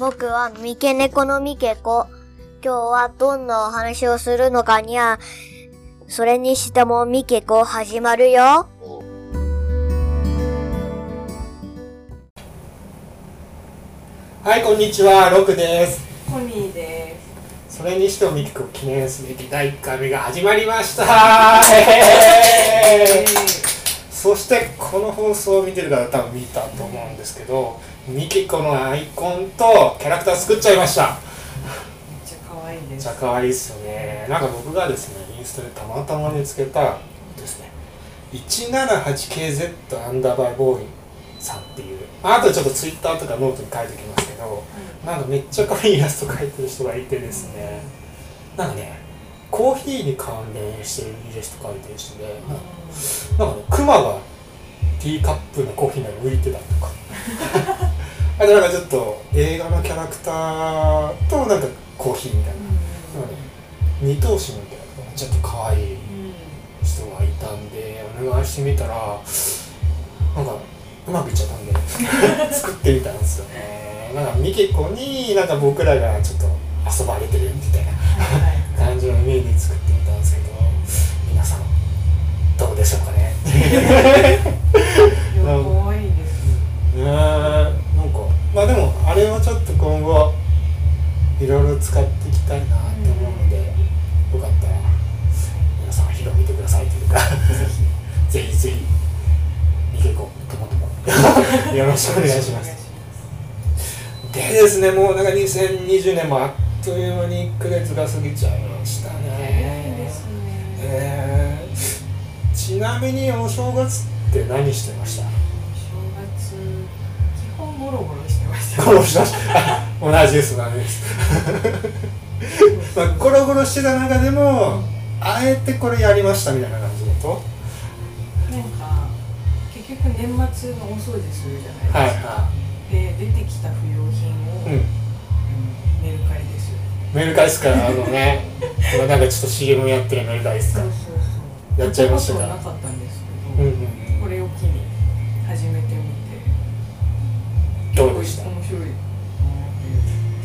僕は三毛猫の三毛子。今日はどんなお話をするのかにゃ。それにしても三毛子始まるよ。はい、こんにちは、ロクです。コニーです。それにしてもミキコ記念すべき第1回目が始まりましたえー そしてこの放送を見てる方多分見たと思うんですけどミケコのアイコンとキャラクター作っちゃいました。めっちゃ可愛いです。めっちゃ可愛いっすよね。なんか僕がですねインスタでたまたま見つけたですね。178KZ アンダーバーボーイさんっていう。ああとちょっとツイッターとかノートに書いておきますけどなんかめっちゃ可愛いイラスト描いてる人がいてですね。なんかねコーヒーに関連してるイラスト描いてる人でなんかねクマがティーカップのコーヒーの上に浮いてたりとかあとなんかちょっと映画のキャラクターとなんかコーヒーみたいな。なん二頭身みたいなちょっと可愛い人がいたんでお願いしてみたらなんかうまくいっちゃったんで 作ってみたんですよね。なんかミケコになんか僕らがちょっと遊ばれてるみたいなはい感じのイメージ作ってみたんですけど皆さんどうでしょうかね。いや可愛いです。ねまあでもあれはちょっと今後いろいろ使っていきたいなって思うので、よかったら皆さん広めてくださいというか ぜひぜひミケコともともよろしくお願いしますでですねもうなんか2020年もあっという間に1ヶ月が過ぎちゃいましたね。えーちなみにお正月って何してました正月基本ゴロゴロしてました。ゴロゴロし。同じです同じです。まあゴロゴロしてた中でもあえてこれやりましたみたいな感じのこなんか結局年末のお掃除するじゃないですとか。はい。はで出てきた不要品を、い、うん、メルカリですよ。メルカリっすか？らあのね。今なんかちょっと CM やってるメルカリっすか？そうそうそう。やっちゃいましたか？なかったんですけど、うんうんどうでした。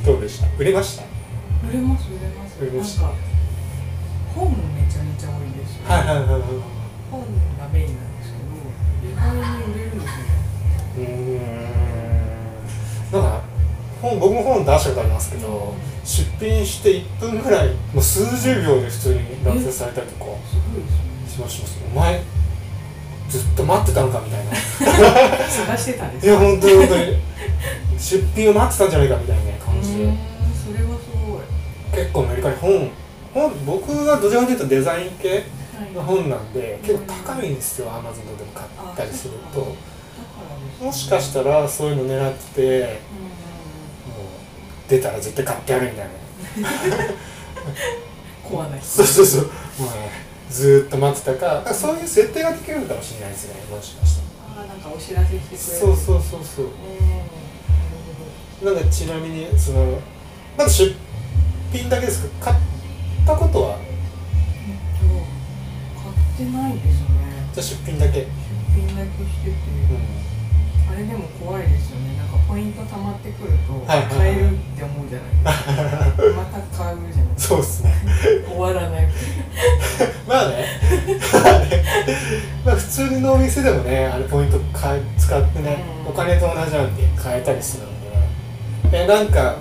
どうでした？売れました？売れます売れます。売れました。なんか本めちゃめちゃ多いですよ、はいはいはいはい。本がメインなんですけど。意外に売れるんですよねうーん。なんか本僕も本出したことありますけど出品して1分ぐらいもう数十秒で普通に落札されたりとかすごいですよね。しますします。お前ずっと待ってたのかみたいな。探してたんですいや本当に本当に。出品を待ってたんじゃないかみたいな感じで。それはすごい。結構メルカリ本本僕はどちらかというとデザイン系はいの本なんで結構高いんですよアマゾンとかでも買ったりすると。もしかしたらそういうの狙っててもう出たら絶対買ってやるみたいな。コアな人そうそうそう。もうねずーっと待ってたか。だからそういう設定ができるのかもしれないですねもしかしたら。あーなんかお知らせしてくれる。そうそうそうそう。うんなるほど。なんかちなみにそのまず出品だけですか？買ったことは？うんと買ってないですね。じゃあ出品だけ。出品だけしてて、うん。あれでも怖いですよね。なんかポイント貯まってくるとはいはいはい。買えるって思うじゃないですか。また買うじゃないです そうですね。か終わらない。まあね。まあね。まあ普通のお店でもねあれポイント買い使ってね、うん。お金と同じなんで買えたりするんで。えなんか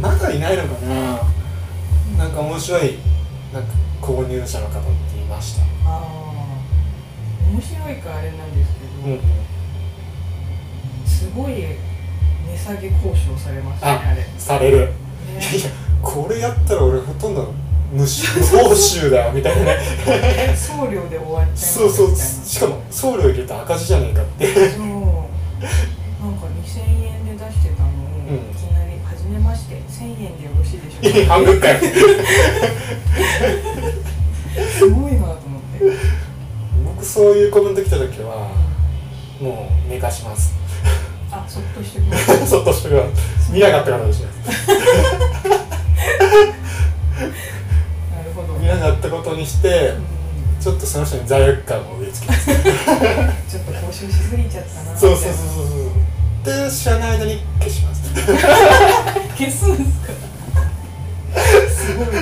まだいないのかな。なんか面白いなんか購入者の方っていました？ああ面白いかあれなんですけど、うんすごい値下げ交渉されましたねああれ。ねされる。いやいやこれやったら俺ほとんど無償報酬だよみたいな。ね送料で終わっちゃいそうそうしかも送料入れたら赤字じゃねえかって。そう。なんか2000円で出してたのを、うん。いきなり「はじめまして1000円でよろしいでしょうか?」半分かよ。すごいなと思って。僕そういうコメント来た時はもう寝かします。あそっとしてくれるそっとしてください見なかったからですなるほど、見なかったことにしてうん。ちょっとその人に罪悪感を植え付けます。ちょっと交渉しすぎちゃったな。そうそうそうそうそう。で知らない間に消します。消すんですか？すごいな、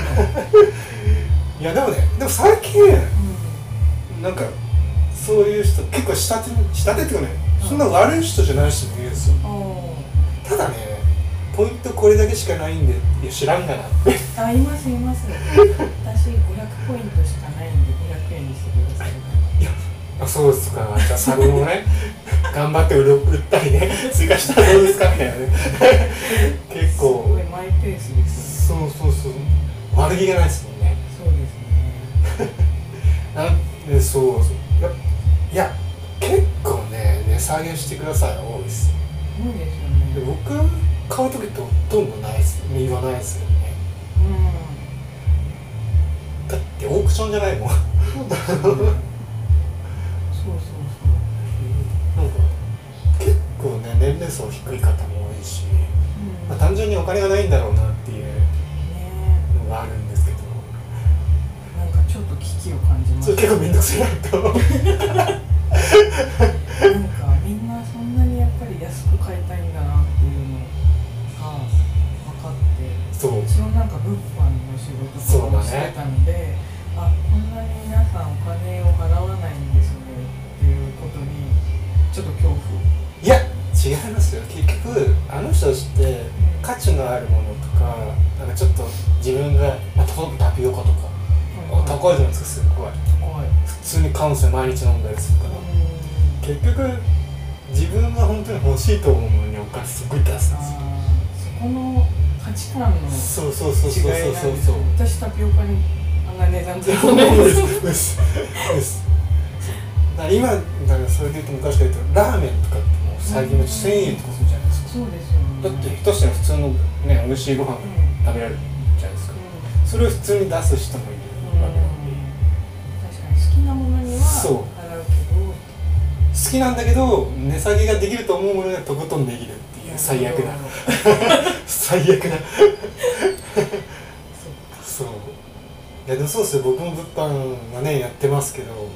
いやでもねでも最近うなんかそういう人結構下手下手っていうかねそんな悪い人じゃない人もいるんですよ。ただねポイントこれだけしかないんでいや知らんがなって。あいますいます。私500ポイントしかないんで500円にしてくださいあそうですか。じゃあサブもね 頑張って売ったりね追加したらどうですかみたいなね。結すご構いマイペースですよね。そうそうそう。悪気がないですもんね。そうですね。なんでそうそう。いやいや値下げしてください。多いですそうですでよね。僕買う時ってほとんどないです。言わないですよね。うだってオークションじゃないもん。なんかんそう。ですよねそう。そう結構ね年齢層低い方も多いし、そう、まあ、単純にお金がないんだろうなっていうね。のがあるんですけど。なんかちょっと危機を感じます。それ結構めんどくさいなとなんかみんなそんなにやっぱり安く買いたいんだなっていうのが分かってそう。一応なんか物販の仕事とかもしてたので、あこんなに皆さんお金を払わないんですねっていうことにちょっと恐怖。いや違いますよ。結局あの人って価値のあるものとかなんかちょっと自分が、まあ、例えばタピオカとか、うん高いじゃないですかすごい。怖い。普通にカウンセル毎日飲んだりするから、結局自分が本当に欲しいと思うものにお金すごい出すんですよ。そこの価値観のそうそうそうそう違いなんそうですそう。よ私タピオカにあんな値段つそうないでです。すです。です。だから今だからそれで言うと昔から言うとラーメンとかってもう最近の1000円とかするじゃないですか。そうですよね。だって下手したら普通のね美味しいご飯うん食べられるじゃないですか。それを普通に出す人もいるきなんだけど値下げができると思うものがとことん値切るっていう最悪な。最悪な。そう。いやでもそうですよ。僕も物販はねやってますけど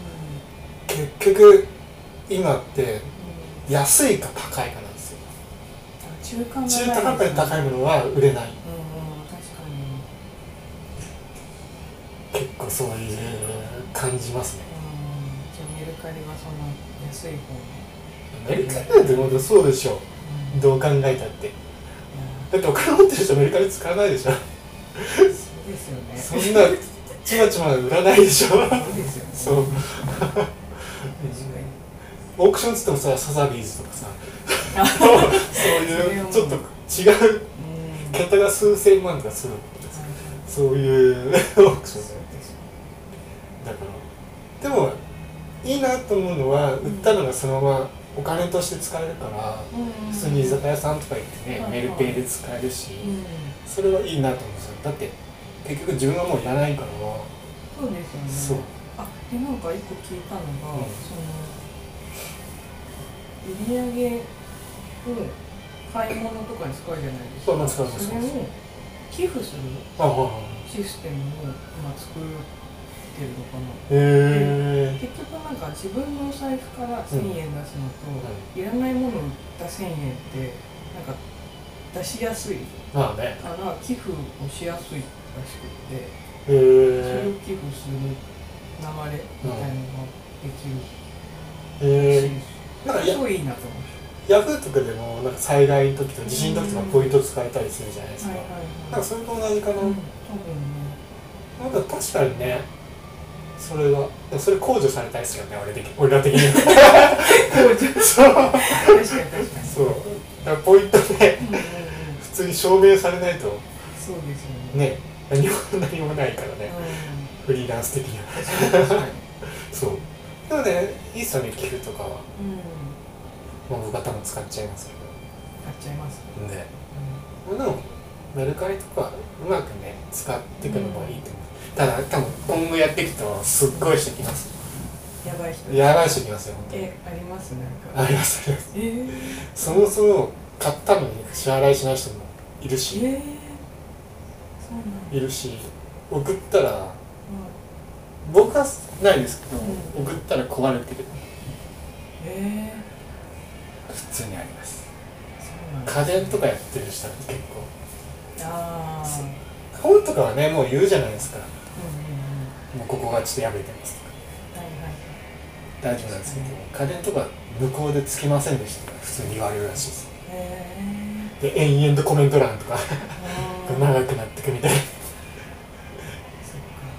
結局今って安いか高いかなんですよ。中間が中途半端に高いものは売れない。うんうん確かに。結構そういう感じますね。うん。じゃあメルカリはその安い方メルカリなんてもうそうでしょう。ん。どう考えたって。だってお金持ってる人メルカリ使わないでしょ。そうですよね。そんなちまちま売らないでしょ。そうですよね。そう。確かにオークションっつってもさサザビーズとかさ。あ そういうちょっと違う。うん。桁が数千万とかするそういうオークションだから。でもいいなと思うのは売ったのがそのままお金として使えるからうん。普通に居酒屋さんとか行ってねうんメルペイで使えるしうん。それはいいなと思うんですよ。だって結局自分はもういらないから。そうですそう。よねあでなんか一個聞いたのが、うん。その売り上げを買い物とかに使うじゃないですか。それを寄付するシステムを今作ってるのかなへえ結局なんか自分のお財布から1000円出すのと、いらないものを売った1000円ってなんか出しやすい。から寄付をしやすいらしくってへそれえを寄付する流れみたいなのができるへえらし。いですごいいいなと思ってヤフーとかでもなんか災害の時とか地震の時とかポイント使えたりするじゃないですか。はいはい。なんかそれと同じかな、うん、多分ね。なんか確かにねそれがでもそれ控除されたいですよね俺的俺ら的に。はそう。確かに確かに。そう。だからポイントでうんうんうん。普通に証明されないと。そうですよね。ね。何も 何もないからね。うフリーランス的には。そう。でもねいいっすよね寄付とかは。うん。まあ僕は多分使っちゃいますけ買っちゃいます。どでうでもメルカリとかうまくね使っていくのもいいと思う、ただ多分今後やっていくとすっごいしてきます。んやばい人。やばい人きますよ本当に。えあります？なんあかりますあります。えー、そもそも買ったのに支払いしない人もいるし。えー、そうなんだ。いるし送ったらう僕はないですけど、うん。送ったら壊れてる。んえ普通にあります。家電とかやってる人は結構。ああ本とかはねもう言うじゃないですかもうここがちょっと破れてます。とかはいはい。大丈夫なんですけど家電とか向こうでつきませんでした。普通に言われるらしいです。へで延々とコメント欄とか長くなってくみたいな。そっか。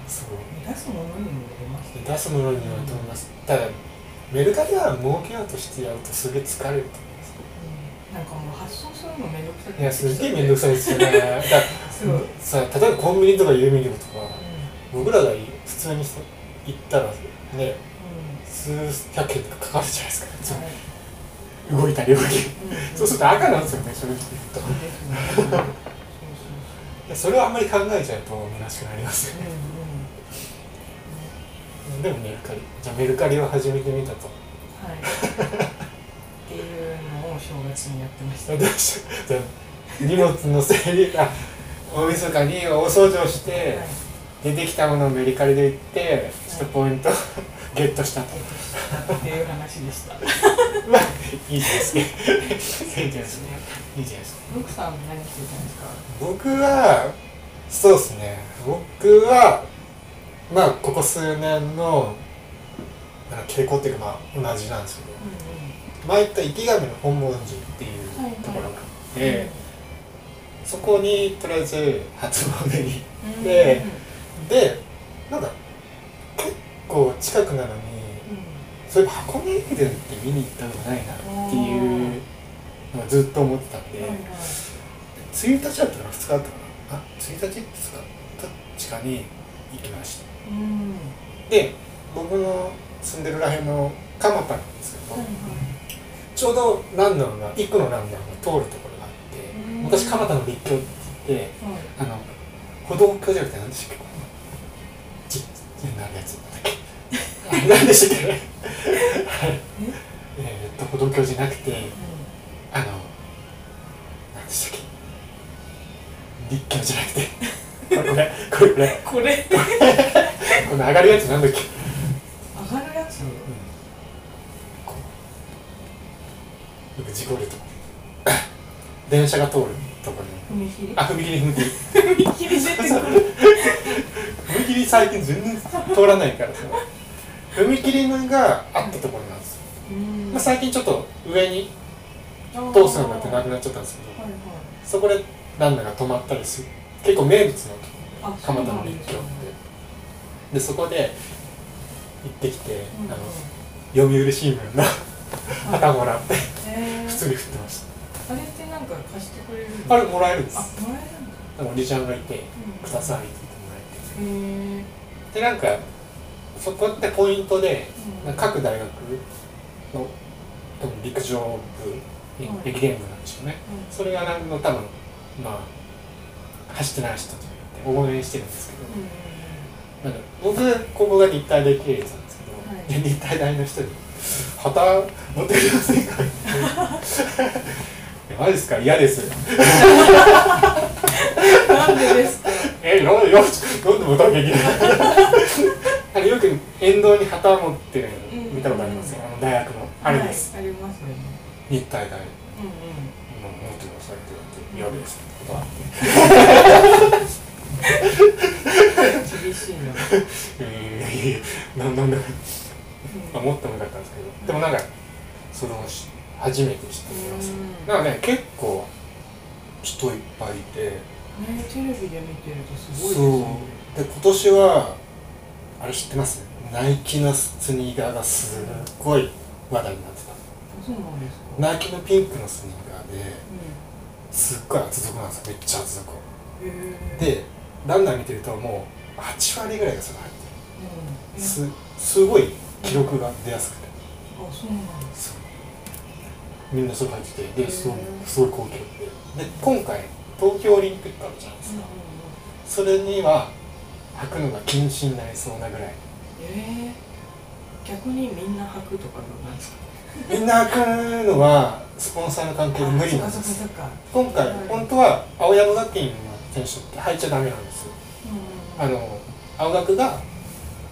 そう。出すものにもよりますね。出すものにはと思います。ただメルカリは儲けようとしてやるとすげえ疲れると思います。うん。なんかもう発送するのめんどくさくいやすげえめんどくさいですよね。だからそう。さ例えばコンビニとか郵便局とかう僕らが普通にさ行ったらね数百円とかかかるじゃないですか。はい動いたり動きうん。そうすると赤なんですよね正直。言うとそれをあんまり考えちゃうと虚しくなりますよね。うんうん。でもメルカリじゃあメルカリを始めてみたと。はい。っていうのを正月にやってました。荷物の整理あ大晦日に大掃除をして、はい出てきたものをメルカリで売ってちょっとポイントゲットしたと。っていう話でした。まあいいじゃないですか。いいじゃないですか。いいじゃないですか。ルクさん何してたんですか？僕はそうですね。僕はまあここ数年のなんか傾向っていうかまあ同じなんですけど。前言った池上の本門寺っていうはいはいところがあって、そこにとりあえず初詣にうんででなんか結構近くなのにそういえば箱根駅伝って見に行ったことないなっていうのをずっと思ってたんで、1日だったかな2日だったかな？あ1日2日かに行きました。うん。で僕の住んでるらへんの蒲田なんですけど、ちょうどランナーが1個のランナーが通るところがあってうん。昔蒲田の立教って言ってあの歩道橋じゃなくて何でしたっけなるやつなんだっけ。何でしたっけ。えーっと歩道橋じゃなくてあの何でしたっけ。立教じゃなくて。これこれこれ。これ。この上がるやつなんだっけ。上がるやつ？こう。よく事故ると。こ 電車が通るとこに。踏切？あ踏切踏切。踏切出てくる踏切最近全然通らないから。さ踏切があったところなんですよ、うん。まあ、最近ちょっと上にあ通すようになってなくなっちゃったんですけどはいはい。そこでランナーが止まったりする。結構名物のあ蒲田の立教ってでそこで行ってきて、あの読売新聞の旗もらってえ普通に振ってました。あれってなんか貸してあれもらえるんです。あもおじちゃんがいて「ください」って言ってもらえて。でなんかそこってポイントで各大学の多分陸上部はい。駅伝部なんでしょうね。うん。それがなんの多分まあ走ってない人と言って応援してるんですけど、うん。なんか僕ここが立体大系列なんですけど、はい。で立体大の人に「旗持ってきませんか?」マジですか？嫌です。なんでですか？えよよなんで持たなきゃいけない？あのよく沿道に旗持ってるの見たことありますよ、あの大学のあれです、はいありますよね。日体大。うんうんもう持ってくださいって言われて嫌です。って。厳しいな。えー、ななんだまあ持ってもよかったんですけど。でもなんかそれをし初めて知ってみましたうん。だからね結構人いっぱいいて。ねテレビで見てるとすごいですそう。ねで今年はあれ知ってます？ナイキのスニーカーがすっごい話題になってた。そうなんですか。ナイキのピンクのスニーカーでうすっごい厚底なんですよ。めっちゃ厚底。でランナー見てるともう8割ぐらいがそれ入ってうん。るすすごい記録が出やすくて。あそうなんですみんなそれ入っててですごいすごい高記録で。で今回東京オリンピックあるじゃないですか、それには履くのが禁止になりそうなぐらい。えー、逆にみんな履くとかどうなんですか？みんな履くのはスポンサーの関係で無理なんあです今回本当は青山学院の選手って履いちゃダメなんですよ。うんうんあの青学が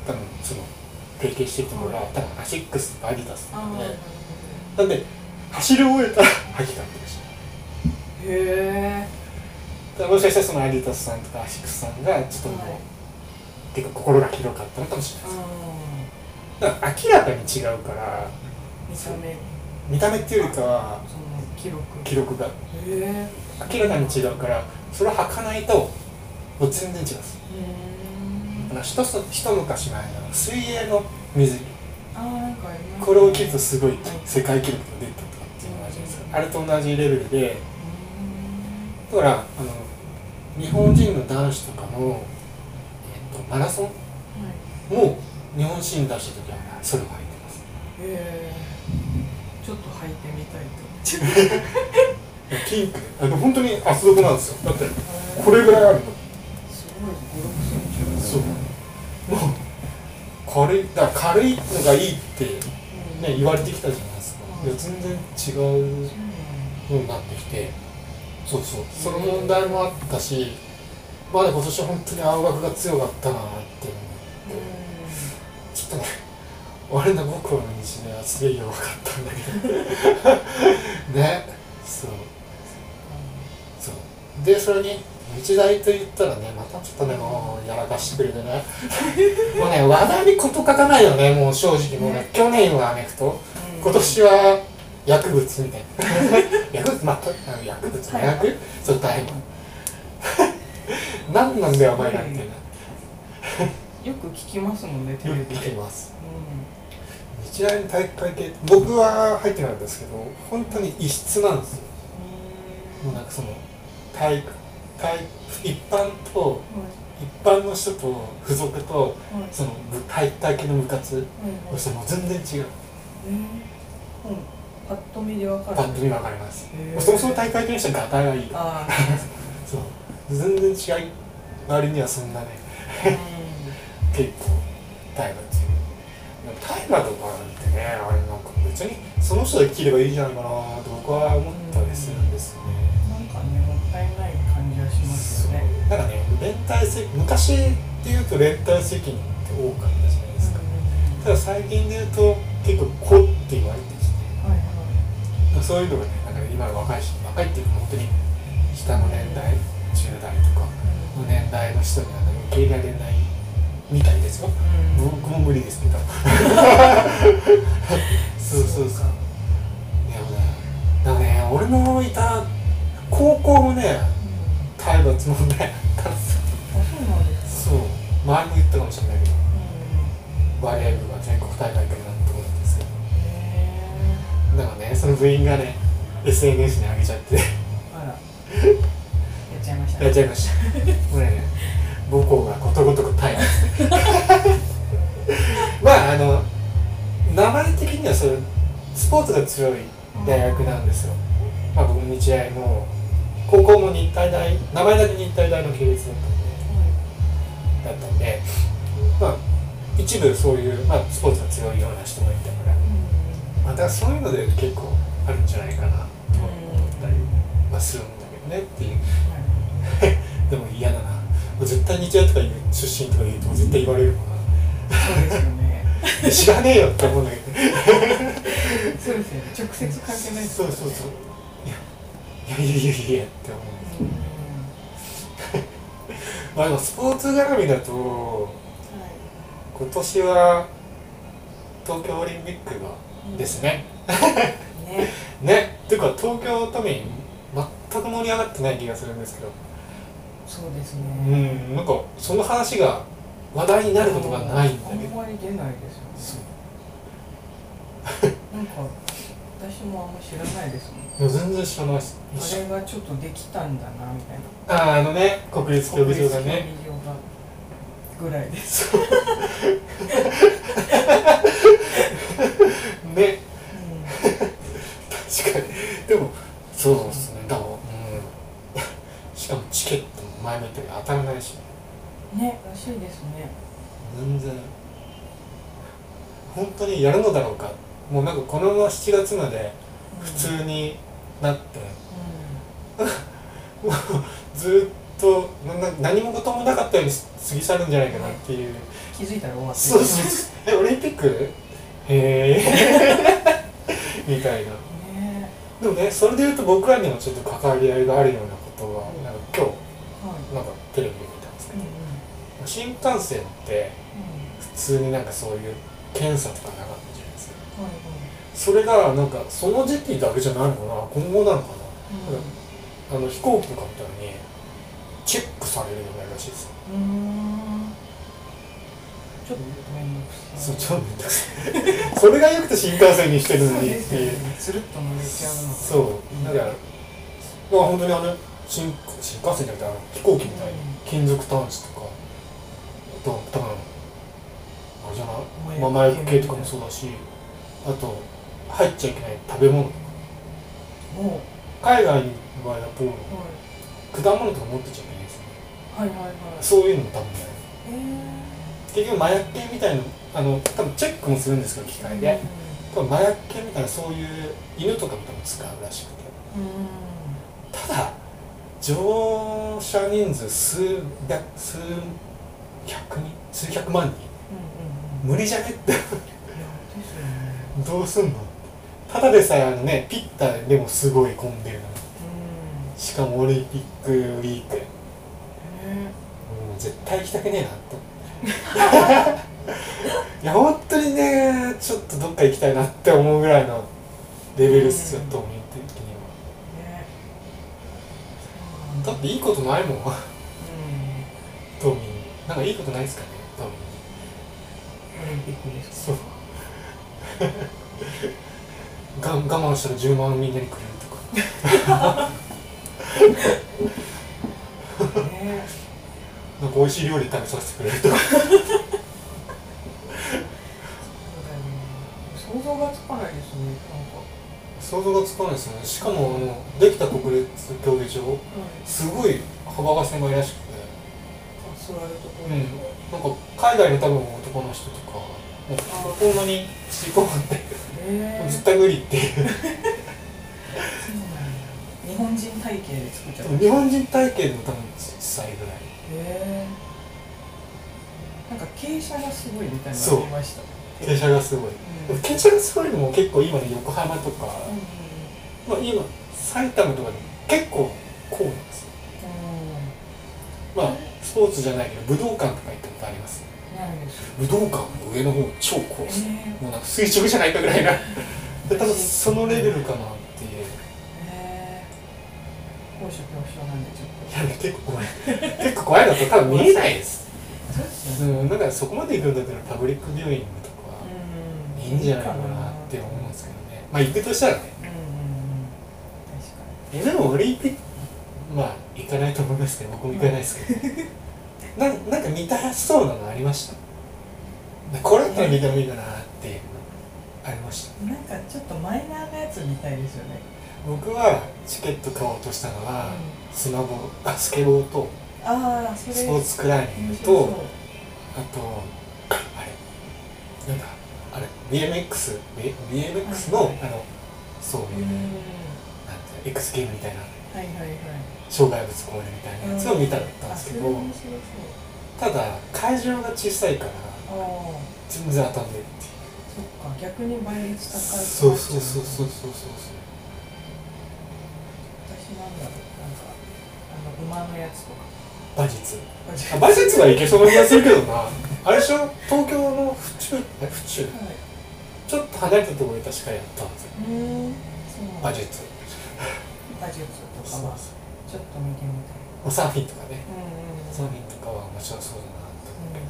多分その提携してるところが多分アシックスとかアディダスなんで。なんで走り終えたら履きしたへえもしかしたらそのアディタスさんとかアシックスさんがちょっともう、はい結構心が広かったのかもしれないです。だから明らかに違うから見た目。見た目っていうよりかはその記録。記録が。明らかに違うからそれを履かないともう全然違うあの一つ一昔前の水泳の水着。これを着るとすごい世界記録が出てあれと同じレベルで。だからあの日本人の男子とかの、えっとマラソン？はい。も日本新出した時はそれを履いてます。へえ。ちょっと履いてみたいと ピンク。あの本当に厚底なんですよ。だってここれぐらいあるの。すごい。5、6センチそう。もう軽いだ軽いのがいいってね言われてきたじゃないや全然違うそうになってきてそうそう。その問題もあったしまだ今年は本当に青学が強かったなって思ってちょっとね俺の僕の日ねはすげえ弱かったんだけど。ね。そう。そう。でそれに日大と言ったらねまたちょっとねもうやらかしてくれてね。もうね話題に事書かないよねもう正直。もうね去年はアメフト。うん今年は薬物みたいな。薬物またあの薬物麻薬？そう大麻 何なんだよお前らみたいな。よく聞きますもんねテレビで。聞きます。う日大の体育会系僕は入ってないんですけど本当に異質なんですよ。もうなんかその体育体育一般と一般の人と付属とその部体育会系の部活はいそしてもう全然違う。えーうんパッと見でわかる。パッと見分かります。そもそも体育会系の人はガタがいいそう。全然違い割にはそんなね。結構大麻っていう。でも大麻とかなんてねあれなんか別にその人で切ればいいじゃないかなと僕は思ったりするんですよね、なんかねもったいない感じはしますよね。なんかね連帯責昔っていうと連帯責任って多かったじゃないですか、ただ最近で言うと結構「子」って言われてそういうのがねなんか今の若い人若いっていうか本当に下の年代10代とかの年代の人には、ね、受け入れられないみたいですよ。うん。僕も無理ですけど。そうそうそう。でもねだからね俺のいた高校もね体罰問題あったんですよ。あそう前も言ったかもしれないけど。うん。バレー部が全国大会からだからねその部員がね SNS に上げちゃって。ーあら。やっちゃいましたやっちゃいました。もうね。母校がことごとく大罰 まああの名前的にはそれスポーツが強い大学なんですよ、まあ、僕も日大も高校も日体大名前だけ日体大の系列だったんでだったんでまあ一部そういう、まあ、スポーツが強いような人もいたから、まあ、だからそういうので結構あるんじゃないかなと思ったり、まあ、するんだけどねっていう でも嫌だな。絶対日大とかいう出身とか言うと絶対言われるもんそうですよね。な知らねえよって思うんだけど そうですよね。直接関係ないですそうそうそう。いやいやいやいやいやって思う。うん。まあでもスポーツ絡みだとは今年は東京オリンピックがですね。いね。ね。っていうか東京都民全く盛り上がってない気がするんですけど。そうですうねん。なんかその話が話題になることがないんだあんけどまり出ないですそう。よねなんか私もあんま知らないですもん。もう全然知らないです。あれがちょっとできたんだなみたいな。あああのね国立競技場がね。競技場がぐらいです、ね。うん。確かに。でもそうですね。だからうん。しかもチケットも前も言ったけど当たらないしね。らしいですね。全然。本当にやるのだろうか。もうなんかこのまま7月まで普通になって、もうずっとなな何も事もなかったように過ぎ去るんじゃないかなっていう、気づいたら終わってそうそうそう。えオリンピック？へえ みたいな。ね。でもねそれで言うと僕らにもちょっと関わり合いがあるようなことはなんか今はい。日なんかテレビで見たんですけうんどうん。新幹線って普通になんかそういう検査とかなかったじゃないですか。うんはいはい。それがなんかその時期だけじゃないのかな。今後なのかな。あの飛行機とかみたいにチェックされるようになるらしいです。ようんうん。ちょっと面倒くさい。そくさい。それがよくて新幹線にしてるのにっていう。つるっと乗れちゃうのがそう。だからだから本当にあの新新幹線じゃなくてあの飛行機みたいに金属探知とかあと多分あれじゃない？まあ麻薬系とかもそうだしあと入っちゃいけない食べ物とか。も海外の場合だとうはい。果物とか持ってちゃいけないはいはいはい。そういうのも多分ねえ結局麻薬系みたいなあの多分チェックもするんですけど機械で。多分麻薬系みたいなそういう犬とかも多分使うらしくて。うんただ乗車人数数百数百人数百万人。うんうんうん。無理じゃねって。どうすんのただでさえあのねピッタでもすごい混んでるのに。うん。しかもオリンピックウィークもねう絶対行きたくねえなと。いや本当にねちょっとどっか行きたいなって思うぐらいのレベルっすようん島民的にね。はだっていいことないもん。うん。島民なんかいいことないですかね島民オリンピックですそう。が我慢したら10万みんなにくれるとか。ね なんか美味しい料理食べさせてくれるとか。そうだよね。想像がつかないですね。なんか。想像がつかないですよね。しかもあのできた国立競技場はい。すごい幅が狭いらしくて。あ座るところうん。なんか海外の多分男の人とかこんなに吸い込まんでえー絶対無理っていうそう 日本人体型で作っちゃった日本人体型でも多分小さいぐらい。へえなんか傾斜がすごいみたいなのありました？傾斜がすごい。うん。傾斜がすごいのも結構今の横浜とか、うんまあ、今埼玉とかでも結構こうなんですよ。まあスポーツじゃないけど武道館とか行ったことあります？武道館の上の方超コース、えもうなんか垂直じゃないかぐらいな。で多分そのレベルかな高所恐怖症なんでちょっい。や結構怖い。結構怖いのと多分見えないです。とそうですよね。うんだからそこまで行くんだったらパブリックビューイングとかうんいいんじゃないかなって思うんですけどね。まあ行くとしたらね。うんうんうん。確かえでもオリンピックまあ行かないと思いますけど僕も行かないですけど。ななんか見たらしそうなのありました？これだったら見てもいいかなっていうのありました。になんかちょっとマイナーなやつみたいですよね僕はチケット買おうとしたのは、うスノボあスケボーとああそれスポーツクライミングとあとあれなんだあれ BMX BMX の、はいはい。あのそういう、うん。なんて X ゲームみたいなはいはいはい。障害物越えるみたいなやつを見たかったんですけど、ただ会場が小さいから全然当たんないっていう。そっか逆に倍率高いそうそうそうそうそうそう私なんだろう。なんかあの馬のやつとか。馬術。あ馬術はいけそうな気がするけどな。あれでしょ？東京の府中？え府中？はい。ちょっと離れたところで確かやったんですよ。馬術。馬術とかはちょっと見てみたい。サーフィンとかね。うんうんサーフィンとかは面白そうだなって思うけど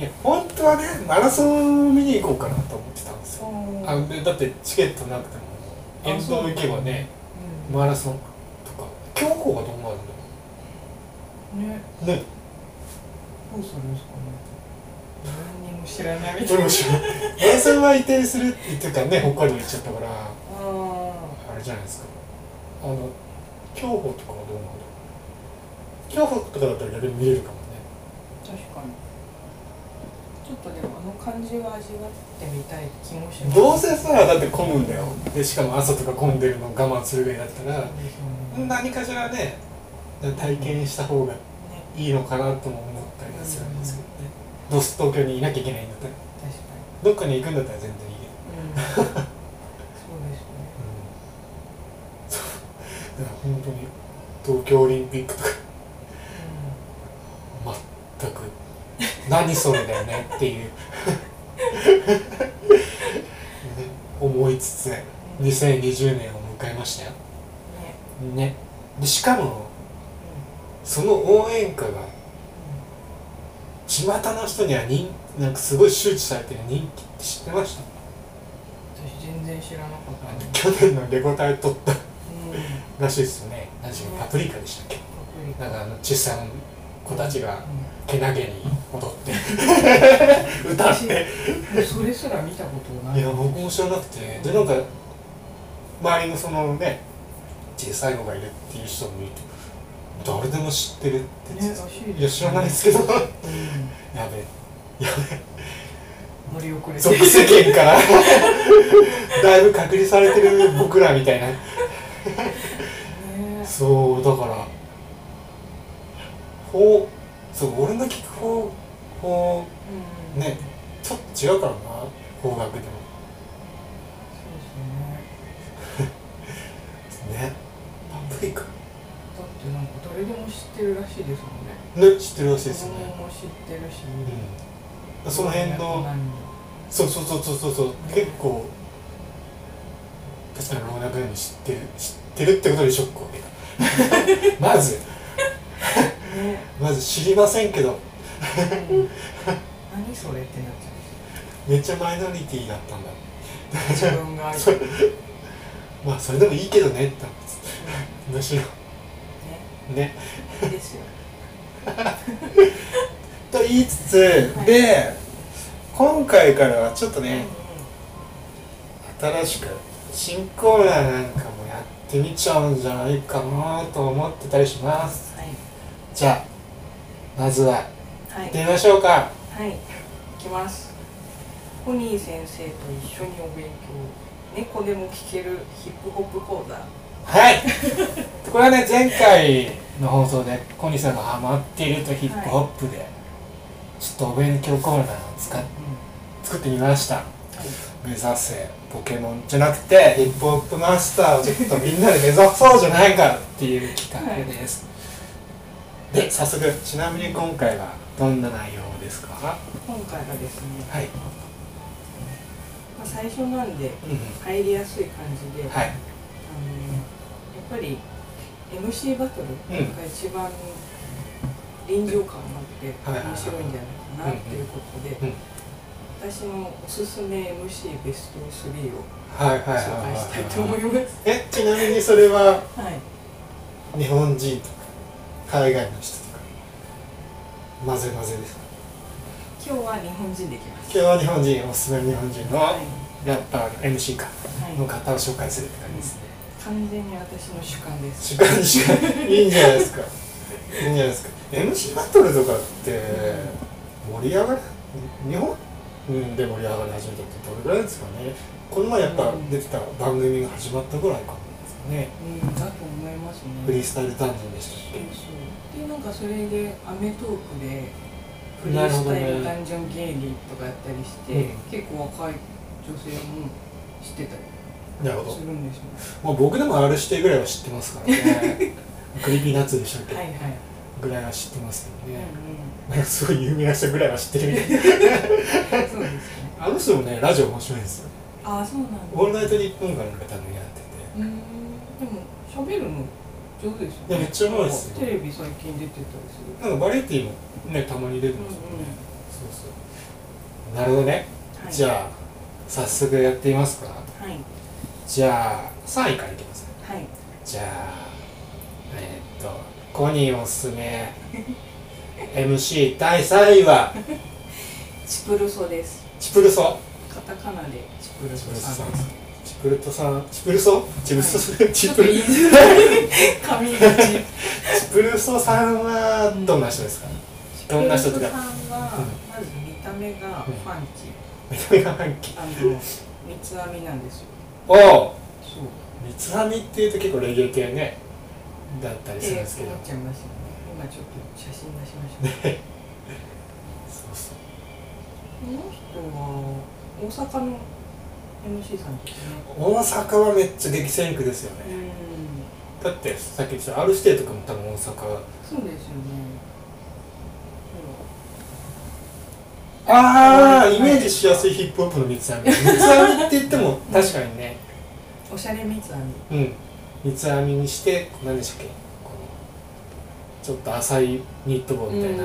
いや本当はねマラソン見に行こうかなと思ってたんですよ。うん。あでだってチケットなくても沿道行けばねうんマラソンとか。競歩がどうなるんね。だろうね。どうするんですかね。何にも知らない。みたいなマラソンは移転するって言ってたね北海道行っちゃったから。ああれじゃないですか。あの競歩とかはどうなんだろう競歩とかだったら逆に見れるかもね。あ確かにちょっとでもあの感じを味わってみたい気もします。どうせさだって混むんだよ。でしかも朝とか混んでるの我慢するぐらいだったらそうですよね何かしらね体験した方がねいいのかなとも思ったりはするんですけどね。どうせ東京にいなきゃいけないんだったら。確かどっかに行くんだったら全然いいけど、にうん。そうですね。本当に東京オリンピックとか全く何それだよねっていう。思いつつ2020年を迎えましたよ。ね。ね。でしかもその応援歌が巷の人には人なんかすごい周知されてる人気って知ってました？私全然知らなかったね。去年のレゴ隊取ったうん。らしいですよね。何でパプリカでしたっけ？パプリカ。なんかあの小さな子たちがうけなげに踊って歌って。んそれすら見たことない。いや僕も知らなくて。でなんか周りのそのね小さいのがいるっていう人もいて誰でも知ってるってね言ってらしいいや知らないですけど。やうん。べやべ乗り遅れて俗世間から。だいぶ隔離されてる僕らみたいな。ねそうだからほうそう俺の聞く方ほうん。ねちょっと違うからな方角でも。そうですね。ね。パプリカ。だってなんか誰でも知ってるらしいですもんね。ね知ってるらしいですね。供も知ってるし、うん。その辺のそうそうそうそうそうそう。結構確かに老若男女知ってる知ってるってことでショックを受けた。まずね、まず知りませんけど。うん何それってなっちめっちゃマイノリティだったんだ。ゃう自分がまあそれでもいいけどねってむしろ。ね。ね。いいですよ。と言いつつ、はい。で今回からはちょっとうんね、新しく新コーナーなんかもやってみちゃうんじゃないかなと思ってたりします。はいじゃあまずははい。行ってみましょうか。はい、いきます。ポニー先生と一緒にお勉強。猫でも聞けるヒップホップ講座。はい。これはね前回の放送で小西さんがハマっているとヒップホップで、ちょっとお勉強コーナーを使っ作ってみました。はい、目指せポケモンじゃなくてヒップホップマスターをちょっとみんなで目指そうじゃないかっていう企画です、で早速ちなみに今回はどんな内容ですか？は今回がですね、い、まあ、最初なんでうん入りやすい感じで、はい。あのやっぱり MC バトルが一番臨場感があって面白いんじゃないかなっていうことで、うん私のおすすめ MC ベスト3を紹介したいとはい思います。えちなみにそれははい。日本人とか？海外の人とか混ぜ混ぜですか？今日は日本人でいきます。今日は日本人おすすめの日本人のはい。ラッパーの MC かはい。の方を紹介するって感じですね。完全に私の主観です。主観主観。いいんじゃないですか。いいんじゃないですか。MC バトルとかって盛り上がる？日本？うんで盛り上がり始めたってどれぐらいですかね。この前やっぱ出てた番組が始まったぐらいかもですかね。うん、だと思いますね。フリースタイルダンジョンでしたっけ？なんかそれで『アメトーーク』でフリースタイルダンジョン芸人とかやったりして、うん結構若い女性も知ってたりなるほどするんですよ。もう僕でも R 指定ぐらいは知ってますからね Creepy Nuts でしたっけ、はいはい。ぐらいは知ってますけどね、うなんかすごい有名な人ぐらいは知ってるみたいなんうん。そうですね。あの人もねラジオ面白いんですよああそうなんだ。「オールナイトニッポン」かなんか多分やっててうん。でも喋るの上手ですよね。めっちゃうまいですよ。テレビ最近出てたりする。なんかバラエティーもねたまに出てますよね、そうそう。なるほどね、はい、じゃあ早速やってみますか。はい。じゃあ3位からいきますはい。じゃあえーっとコニーおすすめ MC 第3位は？チプルソです。チプルソ。カタカナでチプルソさんです。チプルトさんチプルソチプルソ、ちチプルょっと言いづらい紙口。チプルソさんはどんな人ですか、どんな人とかチプルソさんはまず見た目がファンキー。見た目が反旗あの三つ編みなんですよ。おおそう。三つ編みっていうと結構レゲエ系ねだったりするんでですけど、思っちゃいますよね。今ちょっと写真出しました。そうそうこの人は大阪の MC さんですね。大阪はめっちゃ激戦区ですよね、うだってさっき言ってた R 指定とかも多分大阪。そうですよね。ああイメージしやすいヒップホップの三つ編み三つ編みって言っても確かにね。おしゃれ三つ編みうん。三つ編みにして何でしたっけ？このちょっと浅いニット帽みたいな、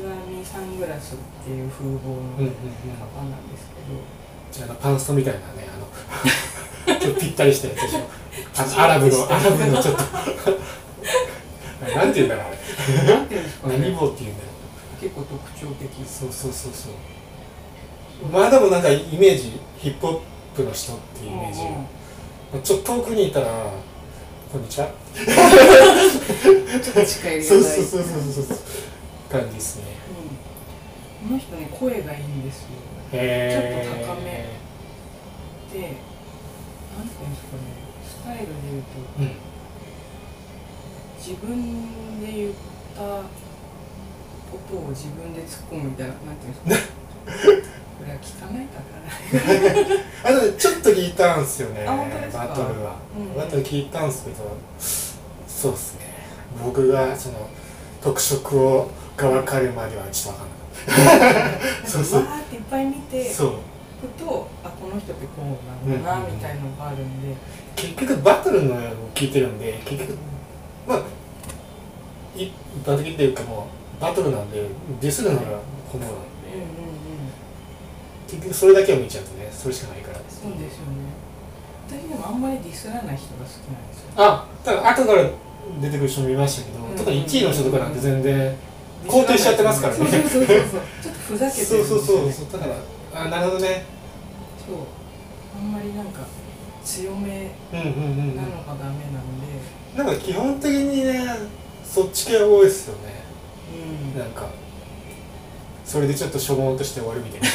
そう三つ編みサングラスっていう風貌のうんうんうん。カバンなんですけど、じゃあパンストみたいなねあの。ちょっとぴったりしたやつでしょ。アラブの アラブのちょっと。なんて言うんだろうあれ。何帽って言うんだよ結構特徴的。そうそうそうそう。まあでもなんかイメージヒップホップの人っていうイメージ、うんうん。ちょっと遠くにいたらこんにちは。ちょっと近寄りがそうそうそうそうそう感じですね。うん。この人ね声がいいんですよ。へちょっと高めでなんていうんですかねスタイルで言うとうん。自分で言ったことを自分で突っ込むみたいななんていうんですか これは聞かないかな あのねちょっと聞いたんすよねバトルは、うん。バトル聞いたんすけどそうっすね。僕がその特色をが分かるまではちょっと分かんなかった。そうそう。わーっていっぱい見てそう。くとあこの人ってこうなんだなうんうんうんみたいのがあるんで、結局バトルのを聞いてるんで結局まあ一般的っていうかもうバトルなんでディスるのが本能なんで、うんうんうん結局それだけを見ちゃうとねそれしかないから。そうですよね。私でもあんまりディスらない人が好きなんですよ。あだから後から出てくる人もいましたけど、うん。特に1位の人とかなんて全然肯定しちゃってますからね。そうそうそうそう。ちょっとふざけてそうそうそう。そうだからあなるほどね。そうあんまりなんか強めうんうんうんなのがダメなんで。なんか基本的にねそっち系多いですよね。うん。なんかそれでちょっとしょぼんとして終わるみたいな。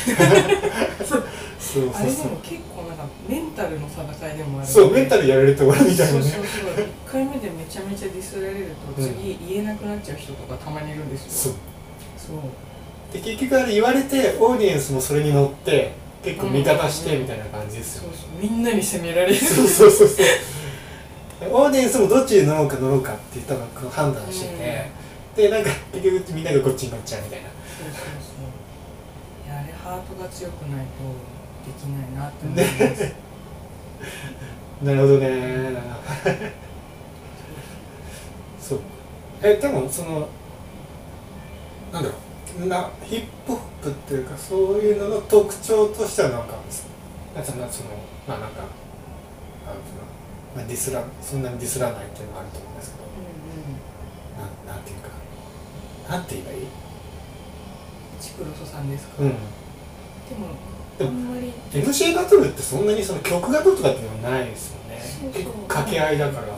そう。そうあれでそうも結構なんかメンタルの戦いでもあるそうメンタルルやられて終わるみたいなね。そうそうそう。1回目でめちゃめちゃディスられると次言えなくなっちゃう人とかたまにいるんですそう。よそう。で結局あれ言われてオーディエンスもそれに乗って結構味方してみたいな感じですよそうそう。みんなに責められる。そうそうそうそう。オーディエンスもどっちに乗ろうか乗ろうかって多分こう判断してて、でなんか結局みんながこっちに乗っちゃうみたいなそうそうそういやあれハートが強くないとできないなって思います、なるほどね。そう。えでもそのなんだろう。なヒップホップっていうかそういうのの特徴としては何かあるんですか？なんかそのそのまあなんかなんていうの、まあ、ディスらそんなにディスらないっていうのがあると思うんですけど。うんうん。なんなんていうか。なんて言えばいい？チクロソさんですか、うん。でもでもあんまり。MC バトルってそんなにその曲がどうとかっていうのはないですよね。結構掛け合いだから。はい、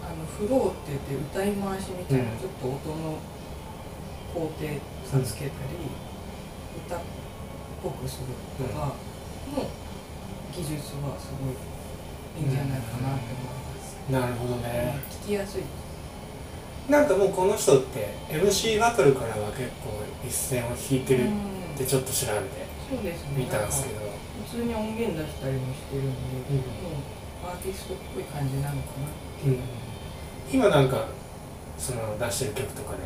あのフローって言って歌い回しみたいな、うんちょっと音の工程さつけたり、歌っぽくするとかの技術はすごいいいんじゃないかなって思います、なるほどね、聞きやすいなんかもうこの人って MC バトルからは結構一線を引いてるうん。ってちょっと調べて見たんですけど。なんか普通に音源出したりもしてるんで、うん。もうアーティストっぽい感じなのかなう。ん。今なんかその出してる曲とかで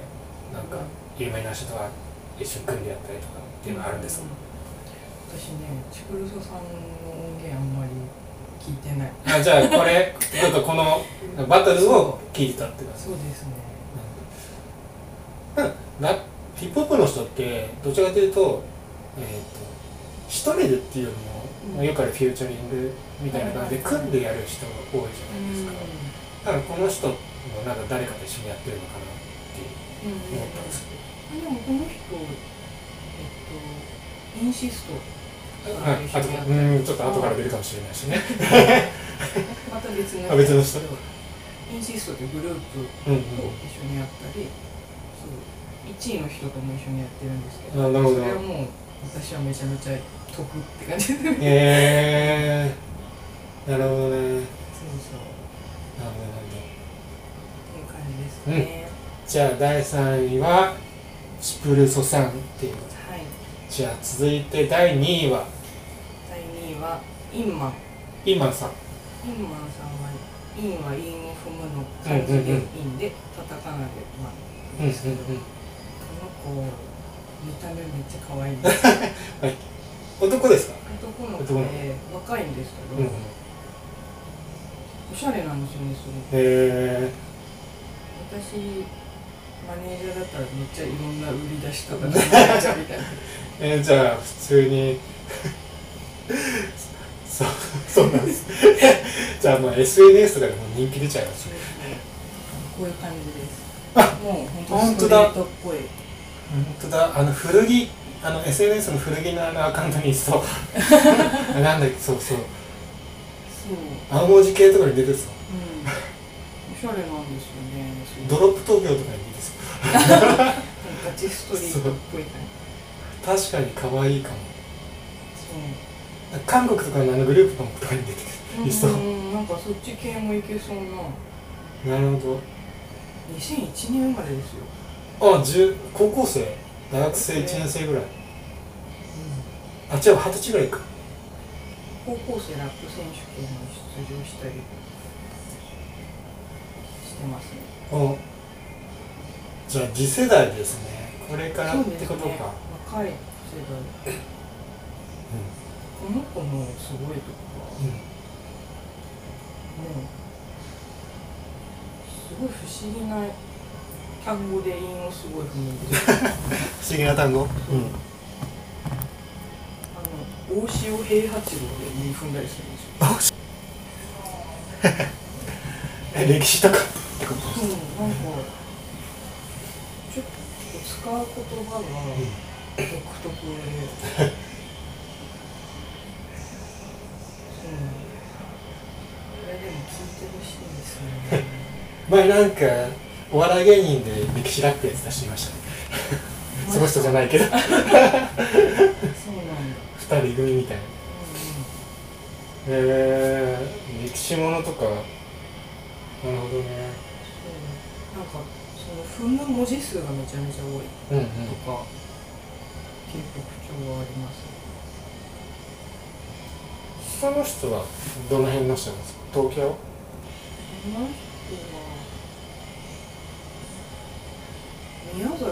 なんか有名な人とは一緒に組んでやったりとかっていうのはあるんですか、私ねチクルソさんの音源あんまり聞いてない。あじゃあこれなんかこのバトルを聴いてたってことですそうですね。うん。ラヒップホップの人ってどちらかというと,、えー、と一人でっていうよりも、うん。まあよくあるフューチャリングみたいな感じで組んでやる人が多いじゃないですか、だからこの人もなんか誰かと一緒にやってるのかなってう。んうん。思ったんですけでもこの人えっとインシスト。ど、はい、あとうんちょっと後から出るかもしれないしね。また別の あ別の人。インシストというグループ一緒にやったり、そう1位の人とも一緒にやってるんですけどそれはもう私はめちゃめちゃ得って感じで。え。ー、なるほどね。なるほどなるそうそうほど。っていう感じですね、じゃあ第3位はチプルソさんっていう。はいじゃあ続いて第2位は？第2位はインマ。ンイーマンさん。インマンさんはインはインを踏むの漢字でインでカタカナでまあですけど、この子見た目めっちゃ可愛いんです 男ですか？男の子で若いんですけど、うんおしゃれなんですよねすごく。へえ私マネージャーだったらめっちゃいろんな売り出し方が考えちゃうみたいな えー、じゃあ普通に。そうそうなんです。じゃあまあ SNS でも人気出ちゃいます。こういう感じです。あもう本本当だ。本当だ。あの古着あの SNS の古着のあのアカウントにそう。あ なんだっけそうそう。そう。青文字系とかに出てそううん。おしゃれなんですよね。すドロップ東京とかに出てそうガチストリートっぽい感じ確かに可愛いかも。そう。韓国とかのあのグループとかに出てくるいそううんなんかそっち系もいけそうな。なるほ2001年生まれですよ、どあ十高校生？大学生？1年生ぐらい。あ違う二十歳ぐらいか。高校生ラップ選手権に出場したり。してますね。おじゃあ次世代ですね。これからってことか、若い世代この子のすごいとこはうん。うんもうすごい不思議な単語で韻をすごい踏むんですよ 不思議な単語？うん。あの大塩平八郎で韻踏んだりするんですよ。え歴史とか？ってことうん、なんかちょっと使う言葉が独特で、そうこれでも聞いてほしいですね前なんかお笑い芸人で歴史ラップやつ出してみましたね。その人じゃないけど。そうなんだ、二人組みたいな。えー、歴史ものとか。なるほどね。なんかその踏む文字数がめちゃめちゃ多いうんうん。とかっていう特徴はあります。その人はどの辺の人なんですか？東京？宮崎？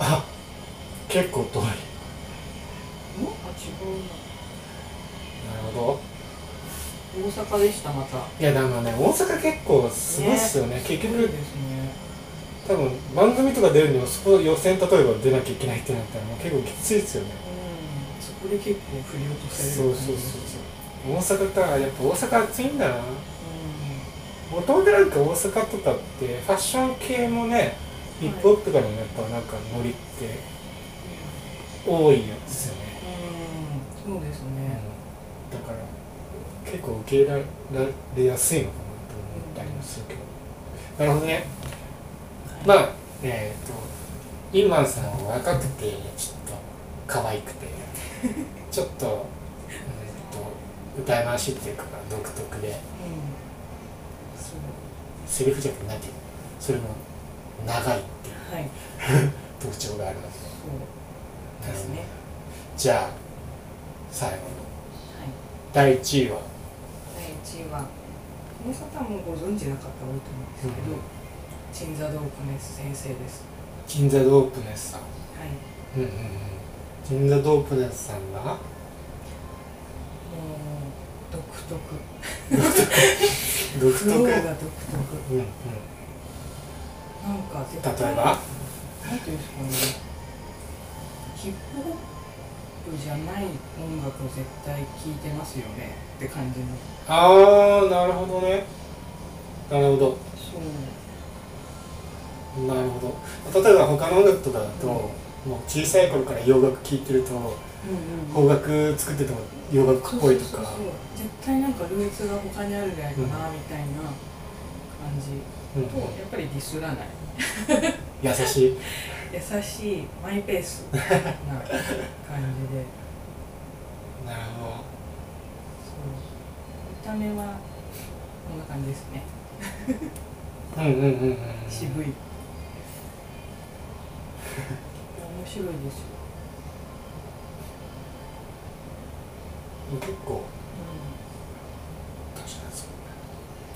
あ結構遠い。あ違うほど。な大阪でしたまた。いやでもね大阪結構すごいっすよね。結局ね多分番組とか出るにもそこ予選例えば出なきゃいけないってなったらもう結構きついですよね。うん。そこで結構振り落とされる。そうそうそうそう。大阪かやっぱ大阪暑いんだな。うもともとなんか大阪とかってファッション系もねヒップホップとかのやっぱなんかノリって多いですよね、ん、うん、そうですね、だから結構受け入れられやすいのかなと思ったりもするけど。なるほどねまあえっ、とインマンさんは若くてちょっと可愛くて ちょっと,、うん、と歌い回しっていうか独特でうん。セリフじゃなくてそれも長いっていうはい。特徴があるので。そう。ですね。じゃあ最後の。はい。第1位は？第1位はこの方もご存知な方多いと思うんですけど、うんチンザドープネス先生です。ジンザ・ドープネスさん。はい。うんうんうん。ジンザ・ドープネスさんが？もう独特。独特。が独特。うんうん。なんか例えば？なんていうんですかね。ヒップホップじゃない音楽を絶対聴いてますよね。って感じの。ああなるほどね。なるほど。そうなるほど。例えば他の音楽とかだと、もう小さい頃から洋楽聴いてるとうんうん邦楽作ってても洋楽っぽいとか。そうそうそう。絶対なんかルーツが他にあるんじゃないかなみたいな感じ。うん。うんとやっぱりディスらない。優しい。優しいマイペースな感じで。なるほそう。見た目はこんな感じですね。どうんうんうんうん。渋い面白いですよ、結構う確か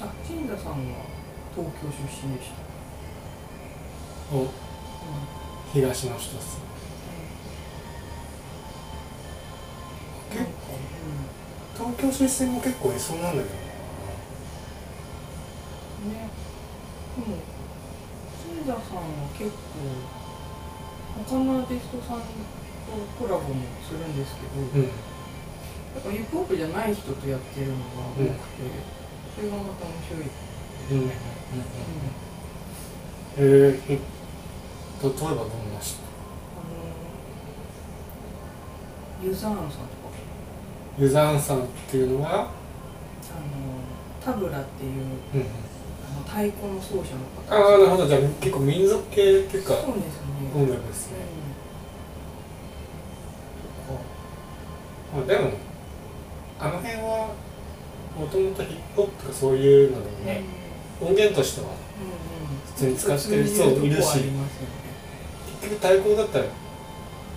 にあ陳田さんは東京出身でした。おうん東の人ですなんか東京出身も結構いそうなんだけどうんね。でも陳田さんは結構他のアーティストさんとコラボもするんですけど、なうん。やっぱヒップホップじゃない人とやってるのが多くて、それがまた面白い、うんうん。うえー、え例えばどんな人？あのユザーンさんとか。ユザーンさんっていうのは、あのタブラっていううん、あの太鼓の奏者の方。ああなるほど。じゃあ結構民族系っていうか。そうです。ね、音楽ですね、まあ、でもあの辺はもともとヒップホップとかそういうのでもね、音源としては普通に使ってる人いるし結局太鼓だったら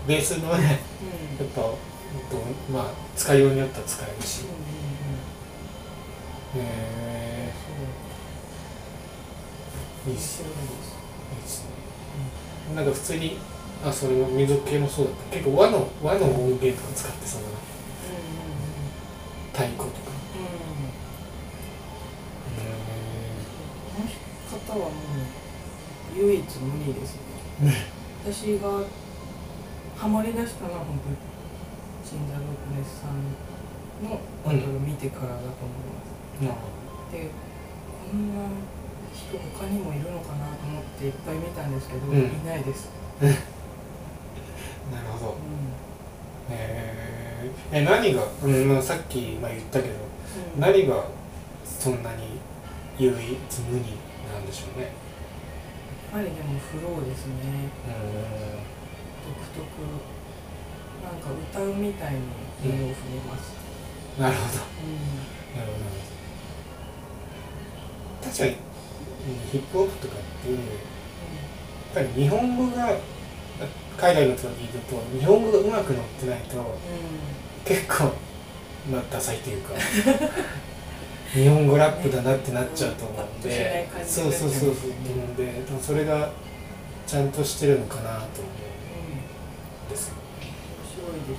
ベースのねうん。やっぱまあ使いようによっては使えるし。うんうんうん。へえいいっす。いいっすねなんか普通にあそれも民族系もそうだった。結構和の和の音源とか使ってそうだな。太鼓とか。うん。この方はもう唯一無二ですね私がハマりだしたのは本当にシンザ・ロクネスさん。のバトル見てからだと思います、なるほでこん。な人他にもいるのかなと思っていっぱい見たんですけど、うん。いないです、ど なるほど。うへええ何が、うんまあ、さっき、まあ、言ったけどん。何がそんなに唯一無二なんでしょうね。やっぱりでもフローですね。う独特。なんか歌うみたいに韻を踏みます、ん。なるほど。うん。なるほど。確かにうんヒップホップとかってやっぱり日本語が海外の人が聞いてると日本語がうまく載ってないと結構まあダサいというか日本語ラップだなってなっちゃうと思うんで感じそうそうそうそうと思う。んででもそれがちゃんとしてるのかなと思うんうんですよ。面白いですよ。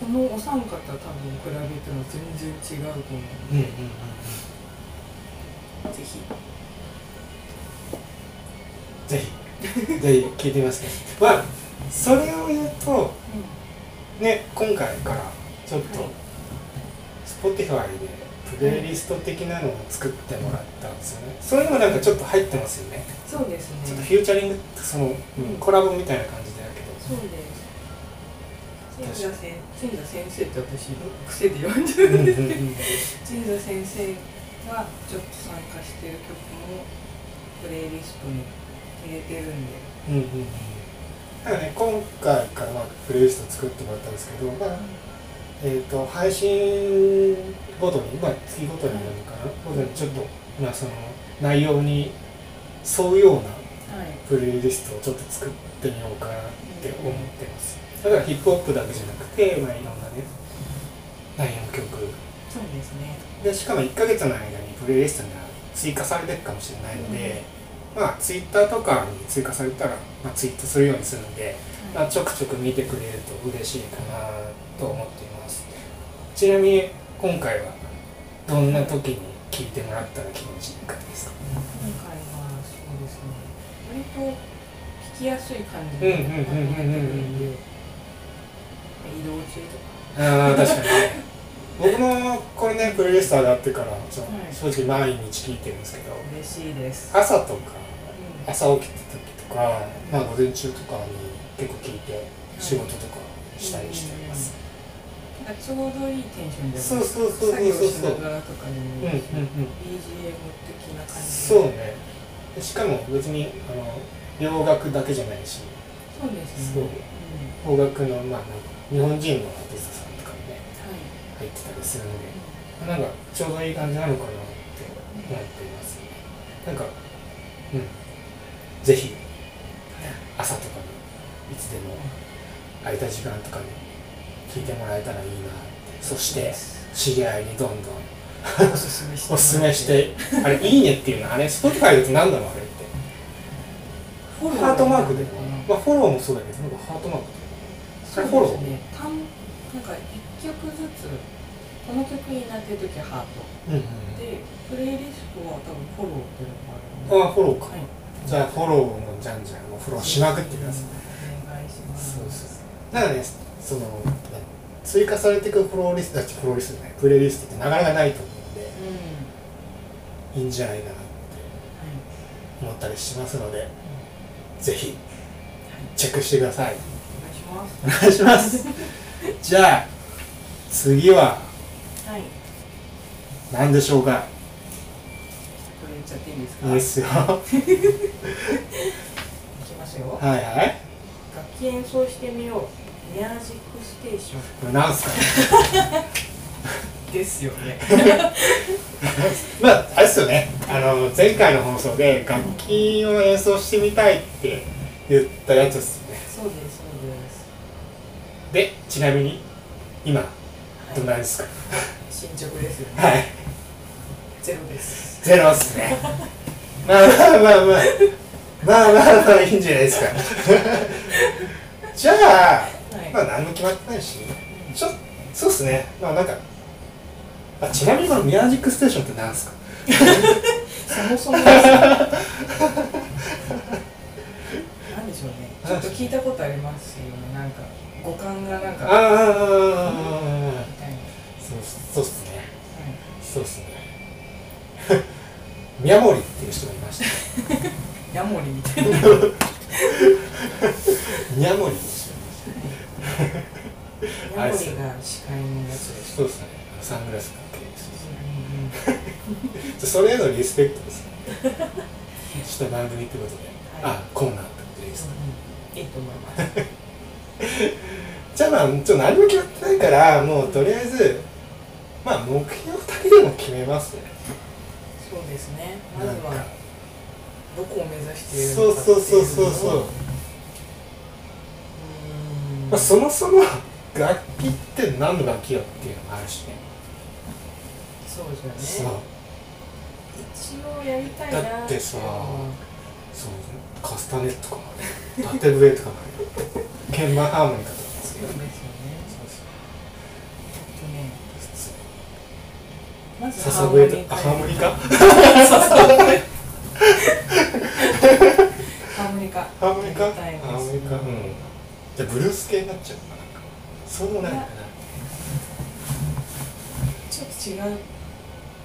このお三方多分比べても全然違うと思ううんうんうん。ぜひぜひ。ぜひ聞いてみますね。まあそれを言うとね今回からちょっとはい Spotify でプレイリスト的なのを作ってもらったんですよね。そういうのもなんかちょっと入ってますよね。そうですね。ちょっとフューチャリングその、うん。コラボみたいな感じでやけど。そうです。陳座先生って私癖で呼んでうんうんですけど。陳座先生がちょっと参加してる曲もプレイリストに入れてるんで。うんうんうん。だからね今回からまあプレイリスト作ってもらったんですけど、まあえー、と配信ごとに、まあ、月ごとになるのかな、ごとにちょっと、まあ、その内容に沿うようなはい。プレイリストをちょっと作ってみようかなって思ってます。だからヒップホップだけじゃなくて、まあ、いろんなね内容の曲。そうですね。でしかも1ヶ月の間にプレイリストには追加されてるかもしれないので、まあツイッターとかに追加されたら、まあ、ツイートするようにするんで、まあ、ちょくちょく見てくれると嬉しいかなと思っています。ちなみに今回はどんな時に聞いてもらったら気持ちいいかですか？今回はそうですね割と聞きやすい感じうんうんうんうんうん。うんで移動中とか。ああ確かにね。僕もこれねプレイリスト上がってからはい。正直毎日聞いてるんですけど。嬉しいです、朝とかうん朝起きた時とか、まあ、午前中とかに結構聞いて仕事とかしたりしてます、なんかちょうどいいテンションでそうそうそうそうそう。作業しながらとかにうんうんもいいし、うん BGM 的な感じそうね。でしかも別にあの洋楽だけじゃないし。そうですそう。ね邦うん楽のまあなんか日本人のアーティストさんとかにねはい。入ってたりするのでなんかちょうどいい感じなのかなって思っていますなんかうんぜひ朝とかにいつでも空いた時間とかに聞いてもらえたらいいなって。そして知り合いにどんどんおすすめしてあれいいねっていうのあれ Spotify だと何だろうあれって。フォロハートマークでまあフォローもそうだけどなんかハートマーク。それフォロー。ね単なんか一曲ずつこの曲いいなっていう時はハート。うんうんでプレイリストは多分フォローっていうのがあるああフォローか。はいじゃあフォローもじゃんじゃんもうフォローしまくってください。お願いしますそうそう。だからねその追加されていくフォローリストだっフォローリストじゃないプレイリストってなかなかないと思うんでうんいいんじゃないかなって思ったりしますのでぜひチェックしてください。お願いします。じゃあ次ははい。何でしょうか？ちゃっていいですか？いいですよ。はいきますよ。はい楽器演奏してみよう。ミュージックステーショこれなんすかンですよね。まああれですよね。あの前回の放送で楽器を演奏してみたいって言ったやつですよね。そうですそうです。でちなみに今どんなはいですか？進捗ですよね。はい。ゼロですゼロっすね。まあまあまあまあ。まあまあまあいいんじゃないですか。じゃあはい。まあ何も決まってないしちょそうっすね。まあなんかあちなみにこのミュージックステーションって何すか？そもそもですね。なんでしょうね。ちょっと聞いたことありますよねなんか五感がなんかああそうはそうっすね。い、そうっすね宮森っていう人がいましたヤモリみたいな。宮森ってがが司会のやつですそうっすね。サングラスかけてうんうんそれへのリスペクトですね。した番組ってことで、はい。あコーナーってことでいいですか、いいと思います。じゃあまあちょっと何も決まってないからもうとりあえずまあ目標だけでも決めますねそうですね。まずはどこを目指しているそうのかっていうそうそうそうそうまあ、そもそも楽器って何の楽器よっていうのもあるしね。そうですそう。よね一応やりたいな。だってさうん。そうカスタネットかもある縦笛とかもある鍵盤ハーモニカとかもあるそうですよねそうえっとねそうまず笹笛とあハーモニカ？ハーモニカ。ハーモニカ？ハーモニカ。うん。じゃあブルース系になっちゃうのかな？そうでもないのかちょっと違う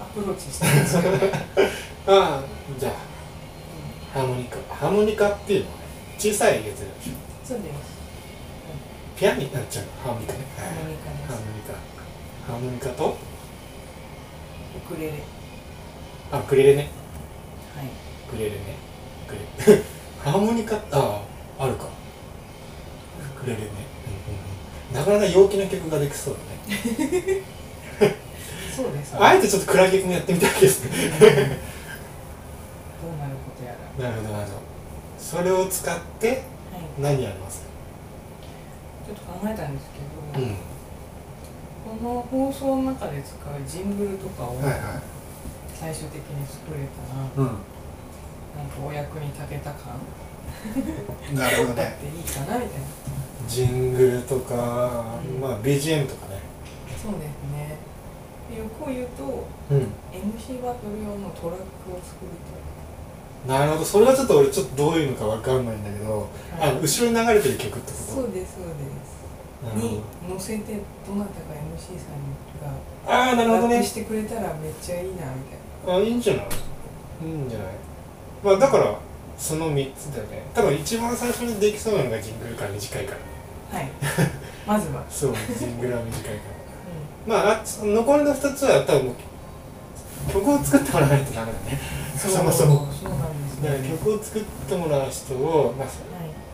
アプローチしてる ああじゃあハーモニカ。ハーモニカっていうのはね小さいやつでしょ？そうです。ピアノになっちゃうの？ハーモニカね。ハーモニカです。ハーモニカ。ハーモニカと？ウクレレはいあウクレレねウクレレね。ウクレレハーモニカあああるか。ウクレレね、うんうんうん、なかなか陽気な曲ができそうだね。そうですね。あえてちょっと暗い曲もやってみたいですね。どうなることやら。なるほどなるほど。それを使ってはい。何やりますか？ちょっと考えたんですけど、うんこの放送の中で使うジングルとかを最終的に作れたら、うなんかお役に立てた感。ん なるほどね。あっていいかなみたいな。ジングルとか、うん。まあ BGM とかね。そうですね。で欲を言うとうん。MC バトル用のトラックを作りなるほど。それはちょっと俺ちょっとどういうのかわかんないんだけど、たい、あの後ろに流れてる曲ってこと？そうですそうですに乗せてどなたか MC さんがどああなるほどね。してくれたらめっちゃいいなみたいな。あいいんじゃない？いいんじゃない？まあだからその3つだよね。多分一番最初にできそうなのがジングルから短いから。はい。まずは、そうジングルは短いから。まああその残りの2つは多分曲を作ってもらわないとダメだね。そもそも。そうなんですだからね曲を作ってもらう人を、まあ、はい。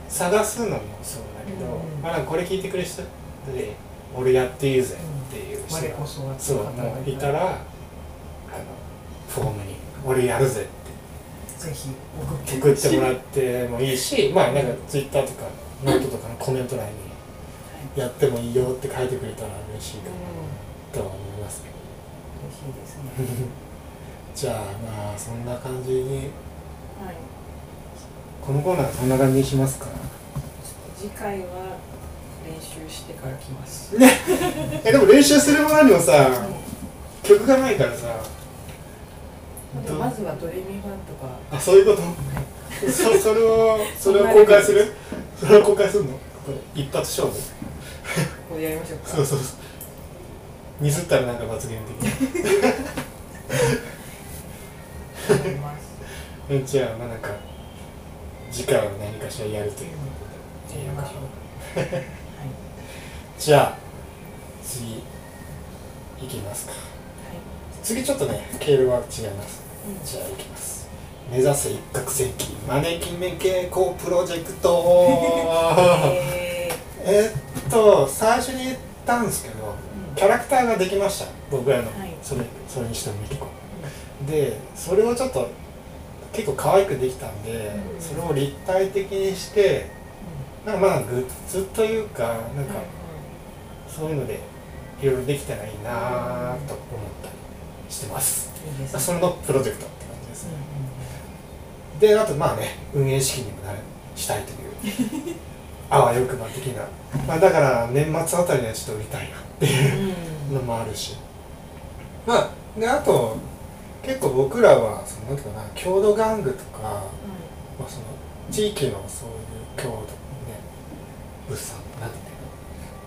探すのもそうだけど、うんまあ、これ聞いてくれる人で俺やっていいぜっていう人が、そうもういたらあのフォームに「俺やるぜ」って。ぜひ送ってもらってもいいしまあなんかツイッターとかノートとかのコメント欄に「やってもいいよ」って書いてくれたら嬉しいかなとは思いますねおしいですね。じゃあまあそんな感じにはい。このコーナーはそんな感じにしますか？次回は練習してから来ます、えでも練習するものにもさはい曲がないからさ。でまずはドレミファンとか。あそういうこと？そ それをそれを公開する？それを公開するの？一発勝負？こうやりましょうか。そうそうそう。ミスったらなんか罰ゲーム的 じゃあまあなんか次回は何かしらやるということでやりましょう はい。じゃあ次いきますか。はい。次ちょっとね経路は違います。うん。じゃあいきます。目指せ一攫千金マネキンメ傾向プロジェクト。ええっと最初に言ったんですけどーキャラクターができました。僕らの、はい。それそれにしてもミキコ。でそれをちょっと結構可愛くできたんで、うん。それを立体的にしてなんかまあグッズというかなんかそういうのでいろいろできたらいいなと思ったりしてます、いいね。それのプロジェクトって感じですうんね、であとまあね運営資金にもなるしたいという あわよくば的な、まあ、だから年末あたりにはちょっと売りたいなっていううん。のもあるし。まあであと結構僕らはそのなんていうかな郷土玩具とか、まあ、その地域のそういう郷土ね物産なんて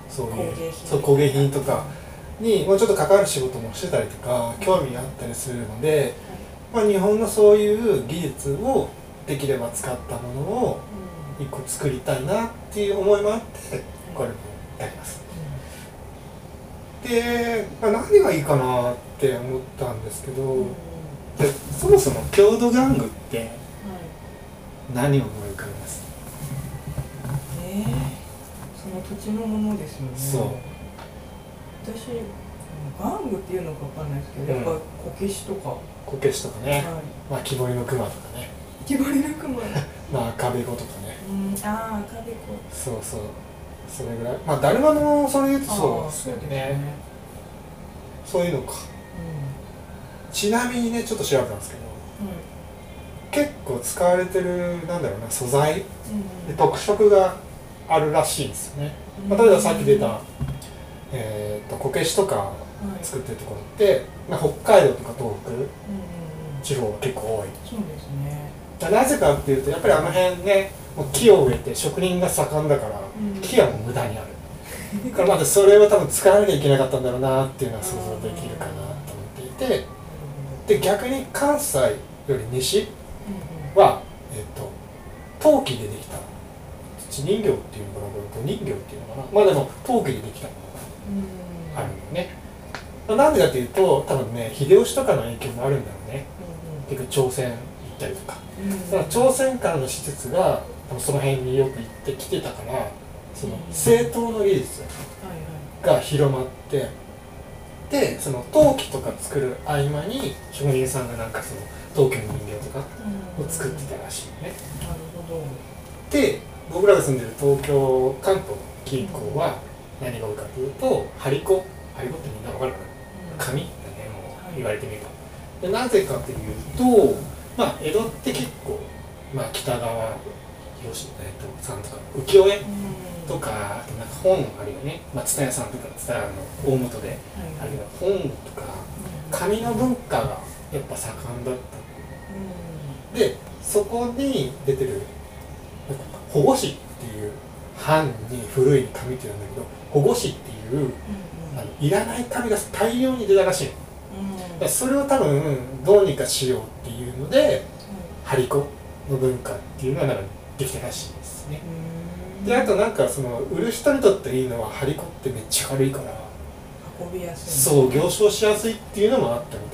そういう工芸品。そう工芸品とかにもうちょっと関わる仕事もしてたりとか興味があったりするので、まあ、日本のそういう技術をできれば使ったものを一個作りたいなっていう思いもあってこれもやります。で、まあ、何がいいかなって思ったんですけど、うん。でそもそも郷土玩具ってはい。何を思いの土地のものですよね。そう。私玩具っていうのかわかんないですけど、やっぱこけしとか、こけしとかね、はい。まあ、木彫りの熊とかね、木彫りの熊。まあ、壁子とかね。うん。ああ壁子そうそう。それぐらい。まあ誰まもそれ言うとそうですよね。そういうのか。ちなみにねちょっと調べたんですけど結構使われてるなんだろうな素材で特色があるらしいんですよね、まあ、例えばさっき出た、えー、とこけしとか作ってるところって、まあ、北海道とか東北地方が結構多い。そうですね。なぜかっていうとやっぱりあの辺ねもう木を植えて職人が盛んだから、うん。木はもう無駄にある。だからまだそれは多分使わなきゃいけなかったんだろうなっていうのは想像できるかなと思っていてで逆に関西より西は、えっと陶器でできた。土人形っていうのかなこれ人形っていうのかな。まあでも陶器でできたものがあるんだよね、まあなんでかっていうと多分ね秀吉とかの影響もあるんだろうね。結局朝鮮行ったりとか。だから朝鮮からの施設がその辺によく行ってきてたからその正統の技術が広まってでその陶器とか作る合間に職人さんがなんかその陶器の人形とかを作ってたらしいね。なるほど。で僕らが住んでる東京関東の近郊は何が多いかというと張り子。張り子ってみんなわかるかな？紙だねもう言われてみれば。でなぜかというとまあ江戸って結構まあ北側広島えっとさんとか浮世絵とかあとなんか本あるよね。まあ蔦屋さんとか蔦屋の大元であるいは本とか紙の文化がやっぱ盛んだった。でそこに出てる保護紙っていう版に古い紙っていうんだけど保護紙っていうあのいらない紙が大量に出たらしいの。だからそれを多分どうにかしようっていうので張り子の文化っていうのがなんかできたらしいですね。であとなんかその売る人にとっていいのは張り子ってめっちゃ軽いから運びやすい。そう行商しやすいっていうのもあったみ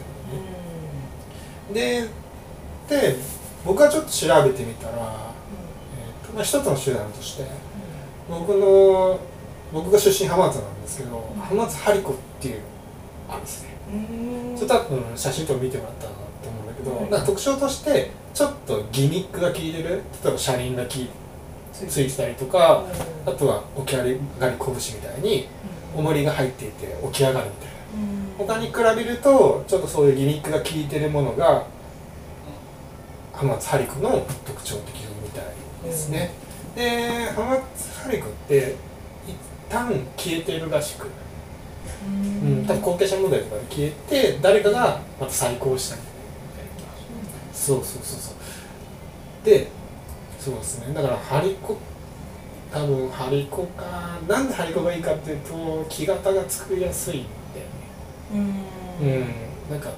たいなね。でで僕はちょっと調べてみたら、まあ、一つの手段として僕の僕が出身浜松なんですけど浜松張り子っていうあるんですね。それ多分写真とか見てもらったらなと思うんだけど、うん。なんか特徴としてちょっとギミックが効いてる例えば車輪がきついてたりとかあとは起き上がり拳みたいに重りが入っていて起き上がるみたいな。他に比べるとちょっとそういうギミックが効いてるものが浜松ハリコの特徴的ですね、で浜松ハリコって一旦消えてるらしく、うん、多分後継者問題とかで消えて誰かがまた再興したみたいな。そうそうそうそう。でそうですね。だからハリコ多分ハリコかなんでハリコがいいかっていうと木型が作りやすいんだよね。うん。うん、なんか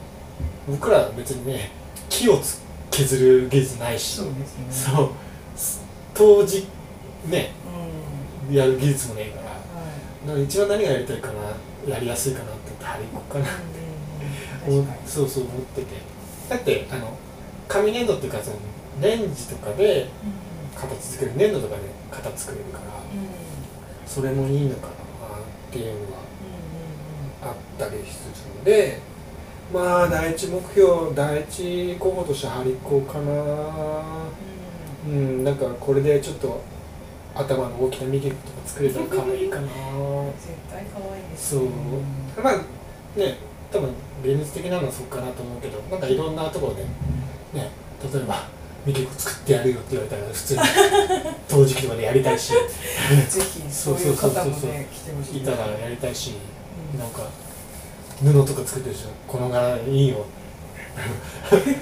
僕ら別にね木をつ削る技術ないし。そうですね。そう当時ねうん。やる技術もねえからはい。だから一番何がやりたいかなやりやすいかなって言ってハリコかな。うん確かに。そうそう思ってて。だってあの紙粘土っていうかそのレンジとかで型作る粘土とかで型作れるからそれもいいのかなっていうのはあったりするのでまあ第一目標第一候補としてハリコかなうんなんかこれでちょっと頭の大きなミゲとか作れたら可愛いかな。絶対可愛いですそう。うんまあね多分現実的なのはそうかなと思うけどなんかいろんなところでね例えばミゲコ作ってやるよって言われたら普通に 陶磁器とかでやりたいし。ぜひそういう方もそうそうそうそうね来てほしいいたらやりたいしうんなんか布とか作ってるでしょ。この柄いいよ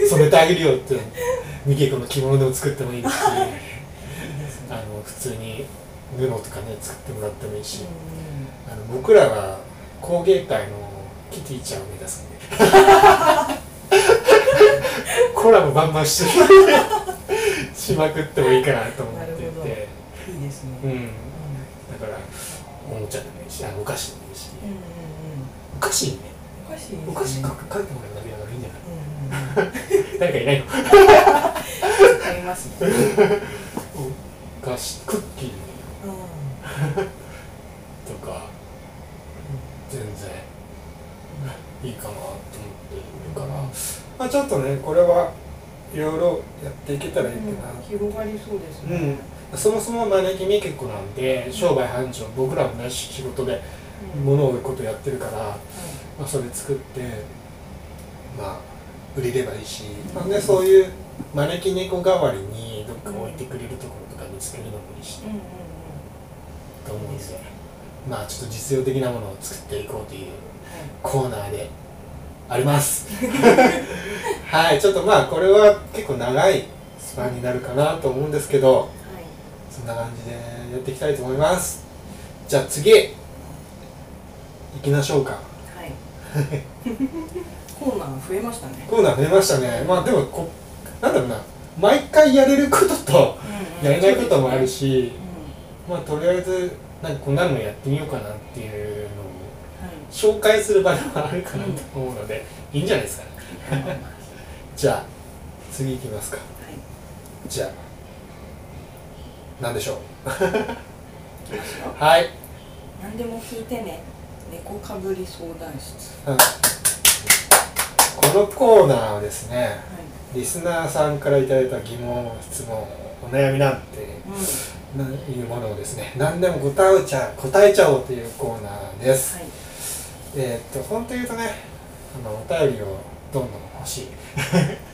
染めてあげるよってミゲコの着物でも作ってもいいですしあの普通に布とかね作ってもらってもいいし、うあの僕らは工芸界のキティちゃんを目指すんで。コラボバンバンしてしまくってもいいかなと思っていて。んいいですね。ううん。うんんだからおもちゃでもいいしあのお菓子でもいいし。うんお菓子にね。おかしいですね。お菓子書く書いてもらえば 誰かいないの？ありますね。お菓子クッキー。うん。とか全然。いいかなと思っているから、まあ、ちょっとねこれはいろいろやっていけたらいいかな、広がりそうですね。そもそも招きみ結構なんで商売繁盛僕らもね仕事でうん。物を売ることやってるから、はまあ、それ作ってまあ売れればいいし、なんでそういう招き猫代わりにどっか置いてくれるところとか見つけるのもいいし、いうんうんと思うんでまあちょっと実用的なものを作っていこうというコーナーであります。はいちょっとまあこれは結構長いスパンになるかなと思うんですけどはい。そんな感じでやっていきたいと思います。じゃあ次行きましょうか。はい コーナー増えましたね。コーナー増えましたね。まあでもこなんだろうな。毎回やれることとやれないこともあるししまあとりあえずなんかこんなのやってみようかなっていうのをはい。紹介する場でもあるかなと思うので、いいんじゃないですかね。は いじゃあ次行きますか。じゃあ何でしょう。はい、何でも聞いてね。猫かぶり相談室。うんこのコーナーはですねはい。リスナーさんからいただいた疑問質問お悩みなんてうん。ないうものをですね何でも答えちゃ答えちゃおうというコーナーです、はい。えーっと本当言うとねあのお便りをどんどん欲しい。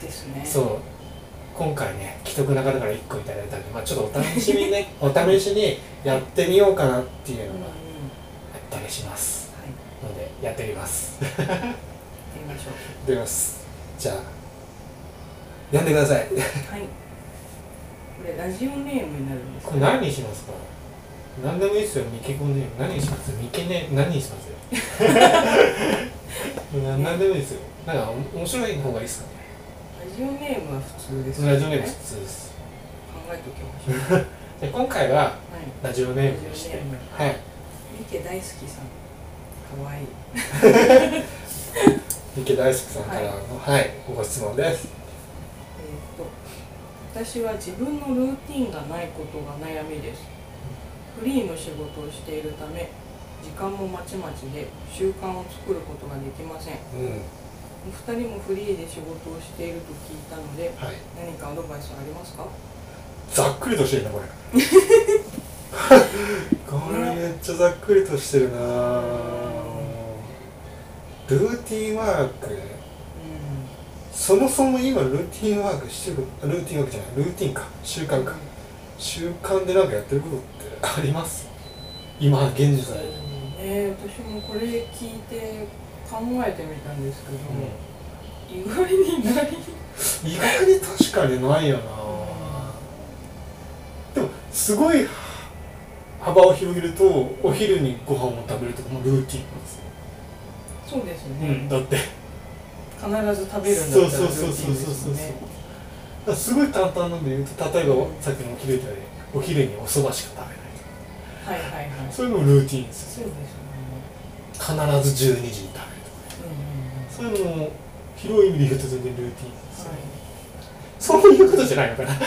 ですね。そう。今回ね既得な方から1個いただいたんで、まあ、ちょっとお試しにね お試しにやってみようかなっていうのがあったりします。はい。のでやってみます やってみますじゃあ読んでください。はい。これラジオネームになるんですこれ何にしますか？何でもいいですよ。ミケコネーム。何にします？ミケネ何にします？な 何でもいいですよ。なんかお面白い方がいいですかね？ラジオネームは普通ですよね。ラジオネーム普通です。考えときましょう。で今回ははい。ラジオネームでして。はい。ミケ大好きさん。かわいい ミケ大好きさんからのはい、ご質問です。えー、と私は自分のルーティンがないことが悩みです。フリーの仕事をしているため時間もまちまちで習慣を作ることができません。うん。お二人もフリーで仕事をしていると聞いたのではい。何かアドバイスありますか？ざっくりとしてるなこれ。これめっちゃざっくりとしてるなルルーティンワーク。うそもそも今ルーティンワークしてるルーティンワークじゃないルーティンか。習慣んか。習慣でなんかやってることってあります？今現在で、えー、私もこれ聞いて考えてみたんですけど、意外にない。意外に確かにないよな。でもすごい幅を広げるとお昼にご飯を食べるとかもルーティンそうですよね、うん、だって。必ず食べるんだったらそうそうそうそうそう。ルーティンですごい簡単なんで言うと例えばさっきのお昼でお昼にお蕎麦しか食べないはいはいはい。そういうのもルーティンですよ。そうですよね。必ず12時に食べるとかうんうんうん。そういうのも広い意味で言うと全然ルーティンですよ、はい。そういうことじゃないのかな。ね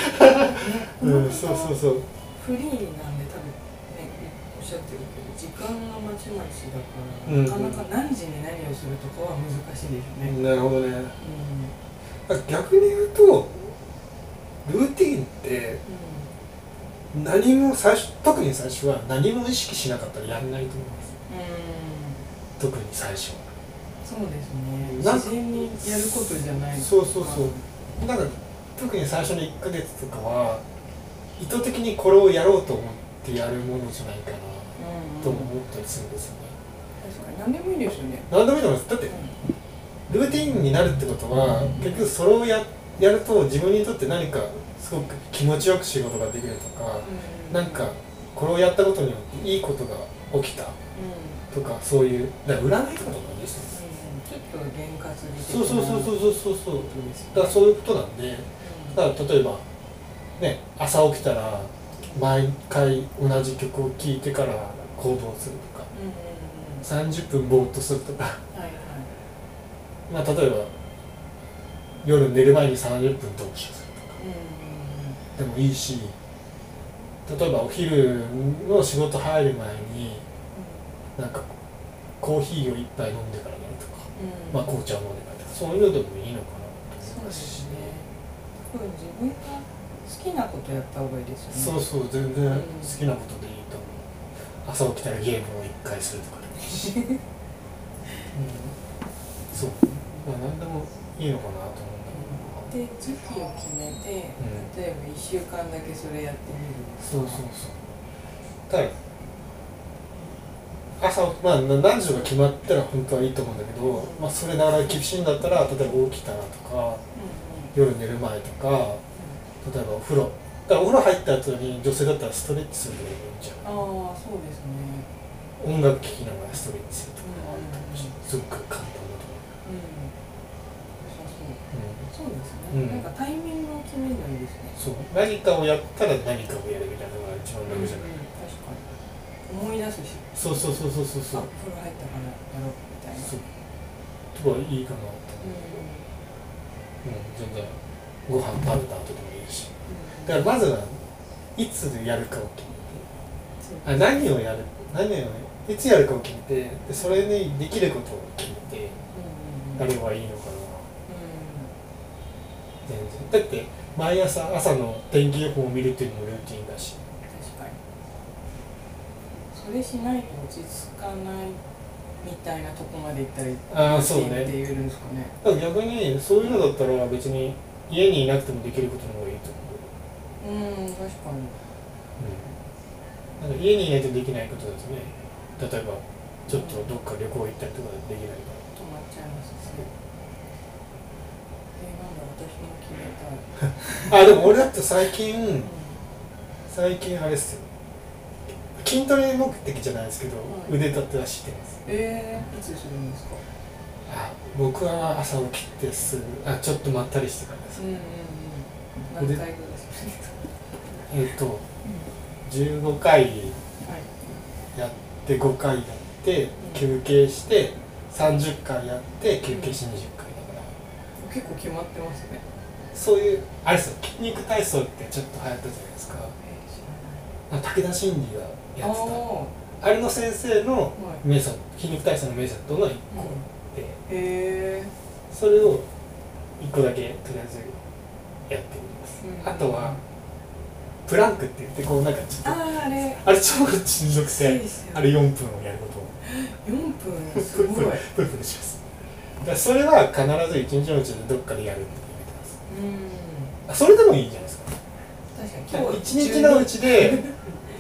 うんそうそうそう。フリーなんで多分ねおっしゃってる時間がまちまちだから、うん。なかなか何時に何をするとかは難しいですよね、なるほどね。うん。逆に言うとルーティンって何も最初特に最初は何も意識しなかったらやんないと思います。うん、特に最初は。そうですね。自然にやることじゃないそうそうそう。なんか特に最初の1ヶ月とかは意図的にこれをやろうと思ってやるものじゃないかなと思ったりするんですよね、確かに何でもいいですよね、何でもいいと思います。だってルーティンになるってことは結局それをややると自分にとって何かすごく気持ちよく仕事ができるとかうん。なんかこれをやったことによっていいことが起きたうん。とかそういうだから占いとかと同じですようん。ちょっと験担ぎ的そうそうそううそうそう。そうだからそういうことなんでうん。だから例えばね朝起きたら毎回同じ曲を聴いてから行動するとか。うんうんうん。30分ぼーっとするとか。はいはい。まあ例えば夜寝る前に30分読書するとか。うんでもいいし例えばお昼の仕事入る前になんかコーヒーを一杯飲んでからやるとか、うん。まあ紅茶を飲んでからとか。そういうのでもいいのかな。とそうで思いますしすね。多分自分が好きなことやった方がいいですよね。そうそう全然好きなことでいい朝起きたらゲームを一回するとかでもいいし、うん、そうまあ何でもいいのかなと思うんだけどで時期を決めて、例えば1週間だけそれやってみる。そうそうそう。ただ朝まあ何時とか決まったら本当はいいと思うんだけど、まあ、それなら厳しいんだったら例えば起きたらとか夜寝る前とか例えばお風呂だからお風呂入った後に女性だったらストレッチするのがいいんじゃん。んうん、ああそうですね。音楽聴きながらストレッチする。とかもあるかもしれないすごく簡単だとう。ん。良さそう思う、そうですね、うんなんかタイミングを決めるのいいですね。そう。何かをやったら何かをやるみたいなのが一番楽じゃない、うんうん確かに。思い出すし。そうそうそうそうそうそう。あ風呂入ったからやろうみたいな。そう。とはいいかなと思う、うん、全然ご飯食べた後でもだからまずはいつやるかを決めてあ何をやる何をいつやるかを決めてでそれにできることを決めてやればいいのかなうん全然だって毎朝朝の天気予報を見るっていうのもルーティンだし。確かに。それしないと落ち着かないみたいなとこまで行ったらあーそうね。って言えるんですかね。だから逆にそういうのだったら別に家にいなくてもできることの方がいいと思ううん確かに。うん、なんか家にいないとできないことですね例えばちょっとどっか旅行行ったりとかできないか止まっちゃいますね。えなんだ私も決めた。いらあでも俺だって最近うん。最近あれっすよ。筋トレ目的じゃないですけど、はい腕立てはしてます。えー、いつするんですか？あ僕は朝起きてすぐあちょっとまったりしてからです、うんうんうん。何回ぐらい？えっ、と15回はいやって5回やって休憩して30回やって休憩して20回だから。結構決まってますね。そういうあれですよ筋肉体操ってちょっと流行ったじゃないですか。武田真治がやってた。ああれの先生のーはい。メソッド筋肉体操のメソッドの1個で、へえそれを1個だけとりあえずやってみます、うん。あとはプランクって言ってこうなんかちょっとあれ。あれ超しんどくあれ4分をやること。を4分？すごい。プルプルしますだそれは必ず一日のうちでどっかでやるって決めてますうんあそれでもいいじゃないですか確かに一日のうちで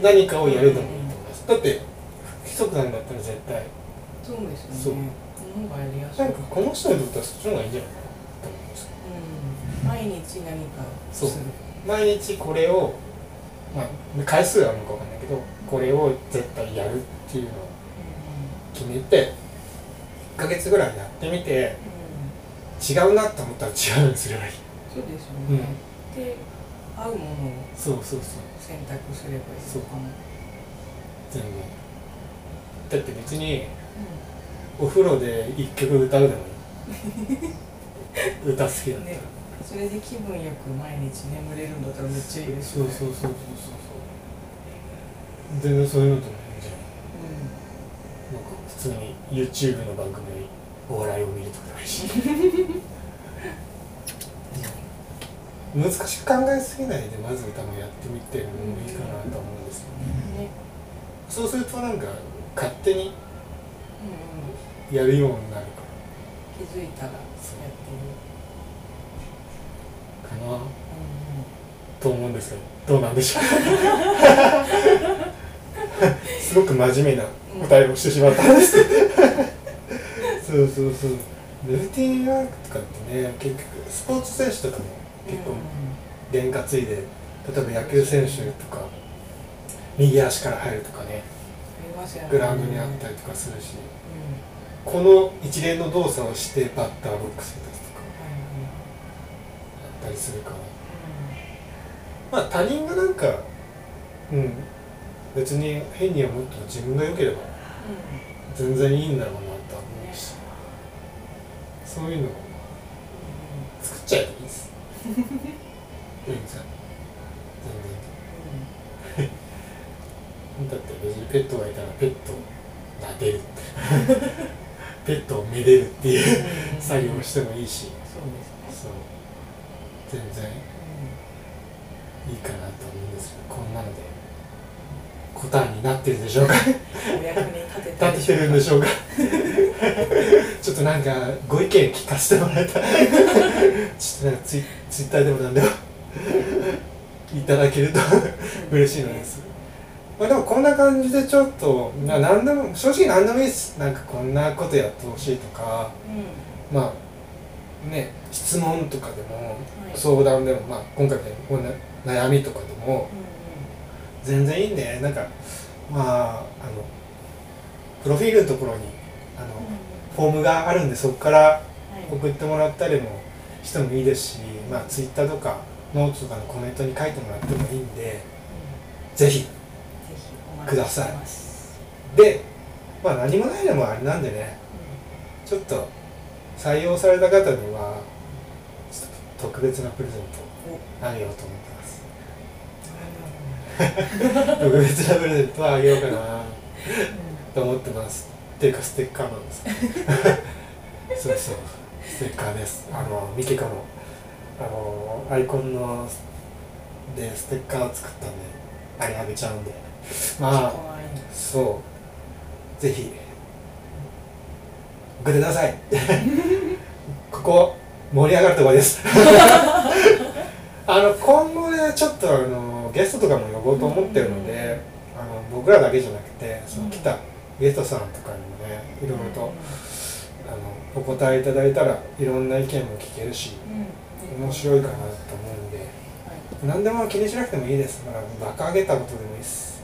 何かをやるでもいいと思いますだって不規則なんだったら絶対そうですよねそうその方がやりやすいなんかこの人にとってはそっちの方がいいんじゃないかなと思うんですうん毎日何かそうする毎日これをまあ回数はあるのかわかんないけどこれを絶対やるっていうのを決めて1ヶ月ぐらいやってみてうん違うなと思ったら違うようにすればいいそうですよね、で合うものをそうそうそう。選択すればいいのかも。全然。だって別にお風呂で一曲歌うでもいい。歌好きだったら、ねそれで気分よく毎日眠れるんだったらめっちゃいいですよね。そうそうそうそう。そう全然そういうのともいじゃないなんか普通に YouTube の番組でお笑いを見るとかでもいいし。難しく考えすぎないでまず歌もやってみてもいいかなと思うんですようん。ねそうするとなんか勝手にうんうん。やるようになるか気づいたらやってるらかなうと思うんですけどどうなんでしょう。すごく真面目な答えをしてしまったんです。そうそうそう。ルーティンワークとかってね結局スポーツ選手とかも結構験担いで例えば野球選手とか右足から入るとかね。グラウンドにあったりとかするし。うん。この一連の動作をしてバッターボックスに立つとかはいはいあったりするからまあ他人がなんかうん。別に変に思っても自分が良ければ全然いいんだろうなとは思うし。そういうのを作っちゃえばいいです。いいんですよ全然。だって別にペットがいたらペットを撫でるペットをめでるっていう。うん。作業をしてもいいし全然いいかなと思うんですけどこんなので答えになってるでしょうか？お役に立てて。るんでしょうか？ちょっとなんかご意見聞かせてもらえたらちょっとなんかツイツイッターでもなんでもいただけると嬉しいのです、まあ、でもこんな感じでちょっとな何でも正直何でもいいです。なんかこんなことやってほしいとかうん。まあね質問とかでもはい相談でも、まあ、今回みたいにこ悩みとかでも全然いいんでなんかまああのプロフィールのところにあの、フォームがあるんでそこから送ってもらったりもしてもいいですし、まあ、ツイッターとかノートとかのコメントに書いてもらってもいいんでぜひ。ぜひお待ちしてます。で、まあ、何もないのもあれなんでねちょっと採用された方には特別なプレゼント。をあげようと思ってます。特別なプレゼントはあげようかな。と思ってます。っていうかステッカーなんです。そうそう。ステッカーです。あのミケカのあのアイコンのでステッカーを作ったんであれあげちゃうんで。まあそう。ぜひ。送ってください。ここ盛り上がるところです。あの今後ねちょっとあのゲストとかも呼ぼうと思ってるので、あの僕らだけじゃなくてその来たゲストさんとかにもねいろいろとあのお答えいただいたらいろんな意見も聞けるし面白いかなと思うんで何でも気にしなくてもいいです。だからバカげたことでもいいです。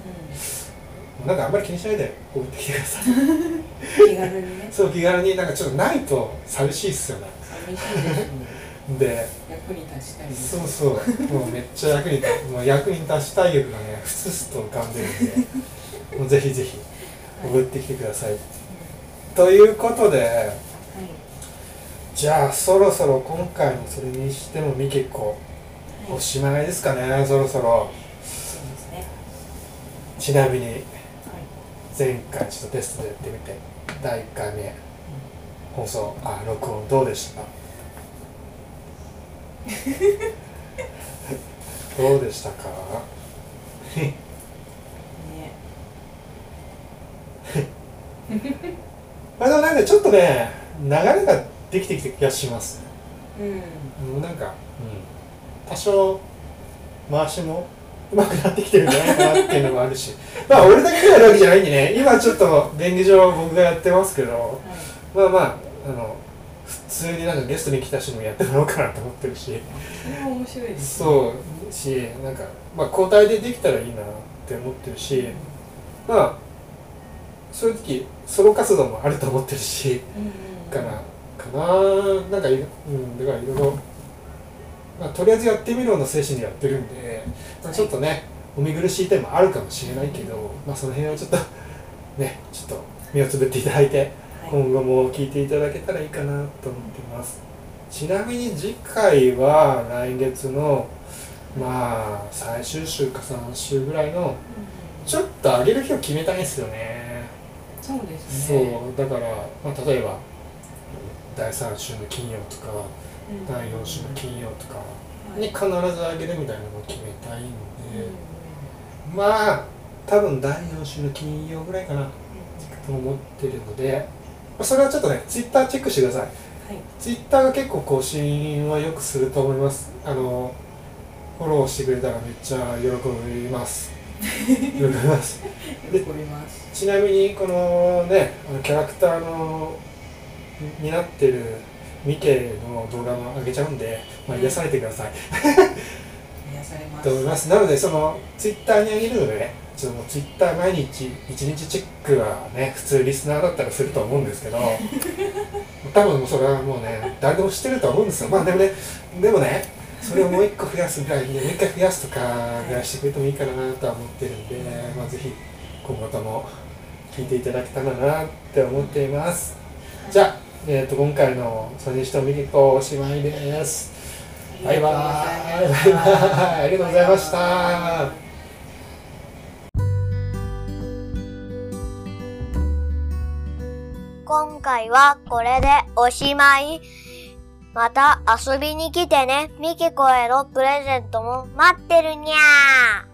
なんかあんまり気にしないで送ってきてください。気軽にね。そう気軽になんかちょっとないと寂しいっすよね寂しいですね。で役に立ちたいです。そうそう。もうめっちゃ役に立もう役に立ちたい欲がねふつふつと浮かんでるんで。もうぜひぜひ送ってきてください、ということではいじゃあそろそろ今回もそれにしてもみけこおしまいですかねそろそろ。そうですね。ちなみにはい。前回ちょっとテストでやってみて第1回目放送。あ録音。どうでした？か どうでしたか？ね。ま あでもなんかちょっとね流れができてきた気がします。うん。なんか、うん、多少回しも上手くなってきてるんじゃないかなっていうのもあるし。まあ俺だけがやるわけじゃないんでね。今ちょっと便宜上僕がやってますけど。はいまあまああの普通になんかゲストに来た人にもやってもらおうかなと思ってるし。それは面白いですね。そうしなんか、まあ、交代でできたらいいなって思ってるし。まあ正直ソロ活動もあると思ってるし。うんうんからかななんかいろうんだからいろいろ、まあ、とりあえずやってみろの精神でやってるんで、まあ、ちょっとねお見苦しい点もあるかもしれないけど、まあ、その辺はちょっとねちょっと目をつぶっていただいて。はい今後も聞いていただけたらいいかなと思ってます。ちなみに次回は来月のまあ最終週か3週ぐらいのうんちょっと上げる日を決めたいんですよね。そうですそうねだから、まあ、例えば第3週の金曜とかうん。第4週の金曜とかはい。に必ず上げるみたいなのを決めたいんで、うんまあ多分第4週の金曜ぐらいかなと思ってるのでまあそれはちょっとねツイッターチェックしてください。はい。ツイッターが結構更新はよくすると思います。あのフォローしてくれたらめっちゃ喜びます。喜びます。喜びます。ちなみにこのねあのキャラクターのになってるミケの動画も上げちゃうんで、まあ、癒されてください。癒されます。と思います。なのでそのツイッターに上げるのでねちょっともうツイッター毎日一日チェックはね普通リスナーだったらすると思うんですけど 多分もうそれはもうね誰でも知ってると思うんですよ。まあでもねでもねそれをもう一個増やすぐらいにもう一回増やすとかぐらいしてくれてもいいかなとは思ってるんで、まあ、ぜひ今後とも聞いていただけたらなって思っています。じゃあ、えー、と今回の「それにしてもミリコ」おしまいです。バイバーイバイバーイ。ありがとうございました今回はこれでおしまい。また遊びに来てね。ミキコへのプレゼントも待ってるにゃー。